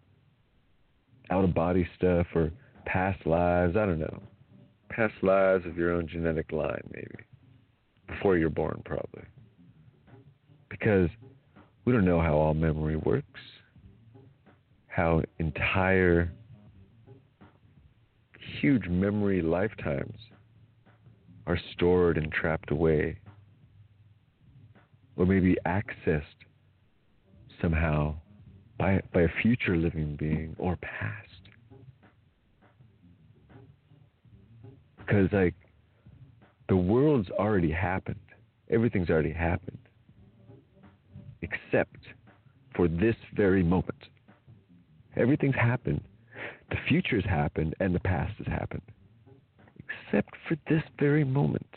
Out of body stuff or past lives, I don't know. Past lives of your own genetic line, maybe. Before you're born, probably. Because we don't know how all memory works, how entire, huge memory lifetimes are stored and trapped away, or maybe accessed somehow by, by a future living being or past. Because, like, the world's already happened, everything's already happened, except for this very moment. Everything's happened. The future's happened and the past has happened. Except for this very moment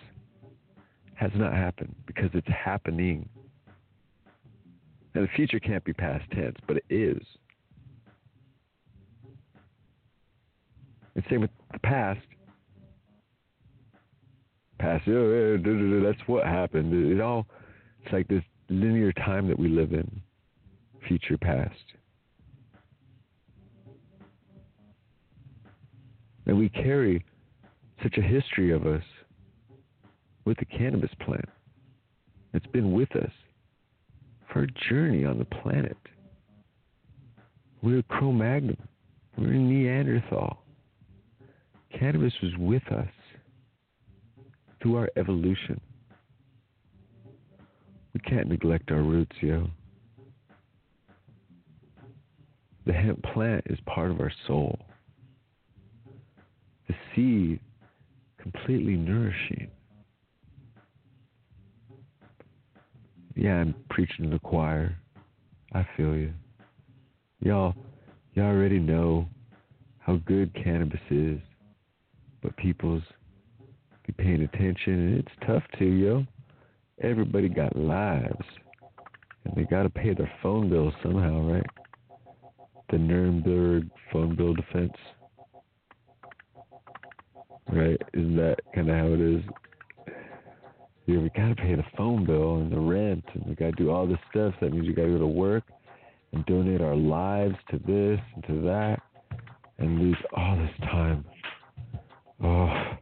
has not happened because it's happening. Now, the future can't be past tense, but it is. And same with the past. Past, that's what happened. It all, it's like this linear time that we live in. future past. And we carry such a history of us with the cannabis plant. It's been with us for a journey on the planet. We're Cro Magnon. We're Neanderthal. Cannabis was with us through our evolution. We can't neglect our roots, yo. The hemp plant is part of our soul. The seed, completely nourishing. Yeah, I'm preaching to the choir. I feel you. Y'all, y'all already know how good cannabis is, but people's be paying attention, and it's tough to, yo. Everybody got lives, and they got to pay their phone bills somehow, right? The Nuremberg phone bill defense, right? Isn't that kind of how it is? Yeah, we got to pay the phone bill and the rent, and we got to do all this stuff. That means we got to go to work and donate our lives to this and to that, and lose all this time. Oh,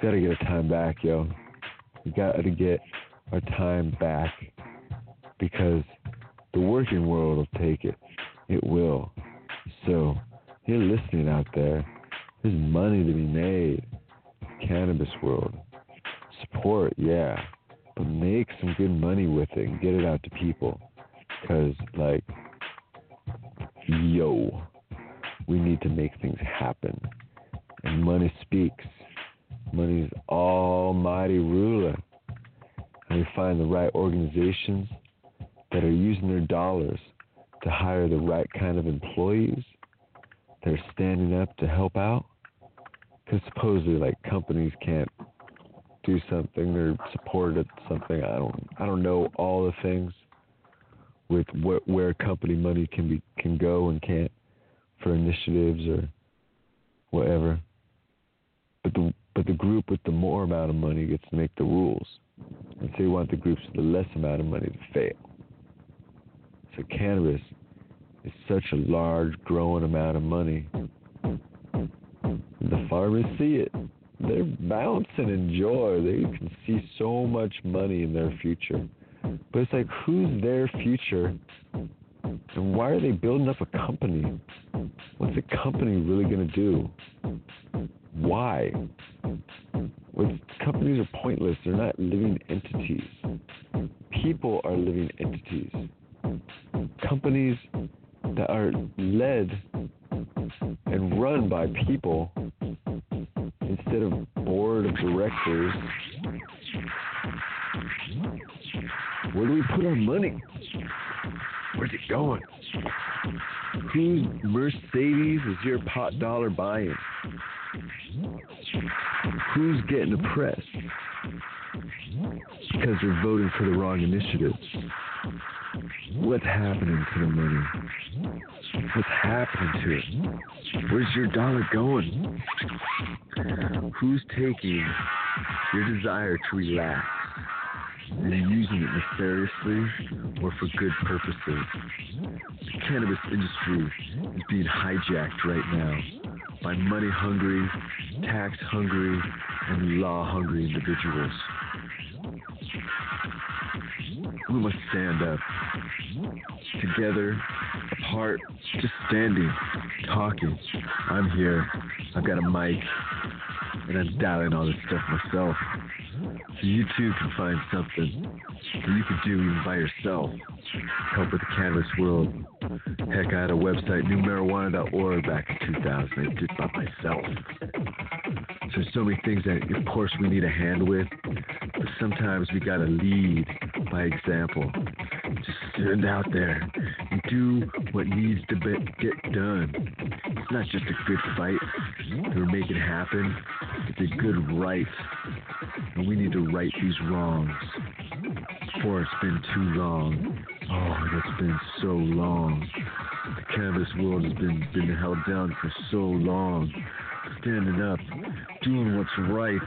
we got to get our time back, yo. We got to get our time back because the working world will take it. It will. So, you're listening out there. There's money to be made. Cannabis world. Support, yeah. But make some good money with it and get it out to people. Because, like, yo, we need to make things happen. And money speaks. Money is almighty ruler. And we find the right organizations that are using their dollars to hire the right kind of employees that are standing up to help out. Because supposedly, like companies can't do something or support it, something. I don't, I don't know all the things with what, where company money can be can go and can't for initiatives or whatever. But the but the group with the more amount of money gets to make the rules, and so you want the groups with the less amount of money to fail. So cannabis is such a large, growing amount of money. The farmers see it. They're bouncing in joy. They can see so much money in their future. But it's like, who's their future? And why are they building up a company? What's a company really going to do? Why? Companies are pointless. They're not living entities. People are living entities. Companies that are led and run by people instead of board of directors. Where do we put our money? Where's it going? Whose Mercedes is your pot dollar buying? Who's getting oppressed? Because they're voting for the wrong initiatives. What's happening to the money? What's happening to it? Where's your dollar going? Who's taking your desire to relax and using it nefariously or for good purposes? The cannabis industry is being hijacked right now by money hungry, tax hungry, and law hungry individuals. We must stand up together, apart, just standing, talking. I'm here. I've got a mic, and I'm dialing all this stuff myself. So you too can find something that you could do even by yourself. Help with the cannabis world. Heck, I had a website, newmarijuana.org, back in 2000. I did by myself. So there's so many things that, of course, we need a hand with, but sometimes we gotta lead by example. Just stand out there and do what needs to be, get done. It's not just a good fight we're making happen. It's a good right, and we need to right these wrongs. For it's been too long. Oh, it's been so long. The cannabis world has been been held down for so long. Standing up, doing what's right.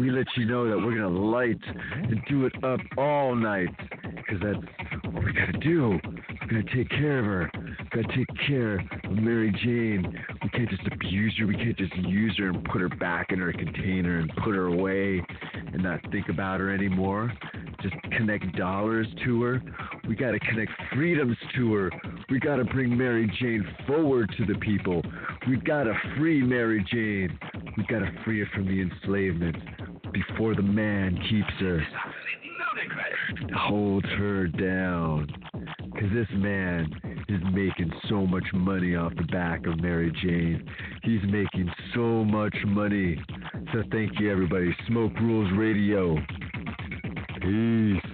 We let you know that we're gonna light and do it up all night, because that's what we gotta do. We gotta take care of her. Gotta take care of Mary Jane. We can't just abuse her. We can't just use her and put her back in her container and put her away and not think about her anymore. Just connect dollars to her. We gotta connect freedoms to her. We gotta bring Mary Jane forward to the people. We gotta free Mary Jane. We gotta free her from the enslavement before the man keeps her. Holds her down. Cause this man is making so much money off the back of Mary Jane. He's making so much money. So thank you everybody. Smoke Rules Radio. Peace.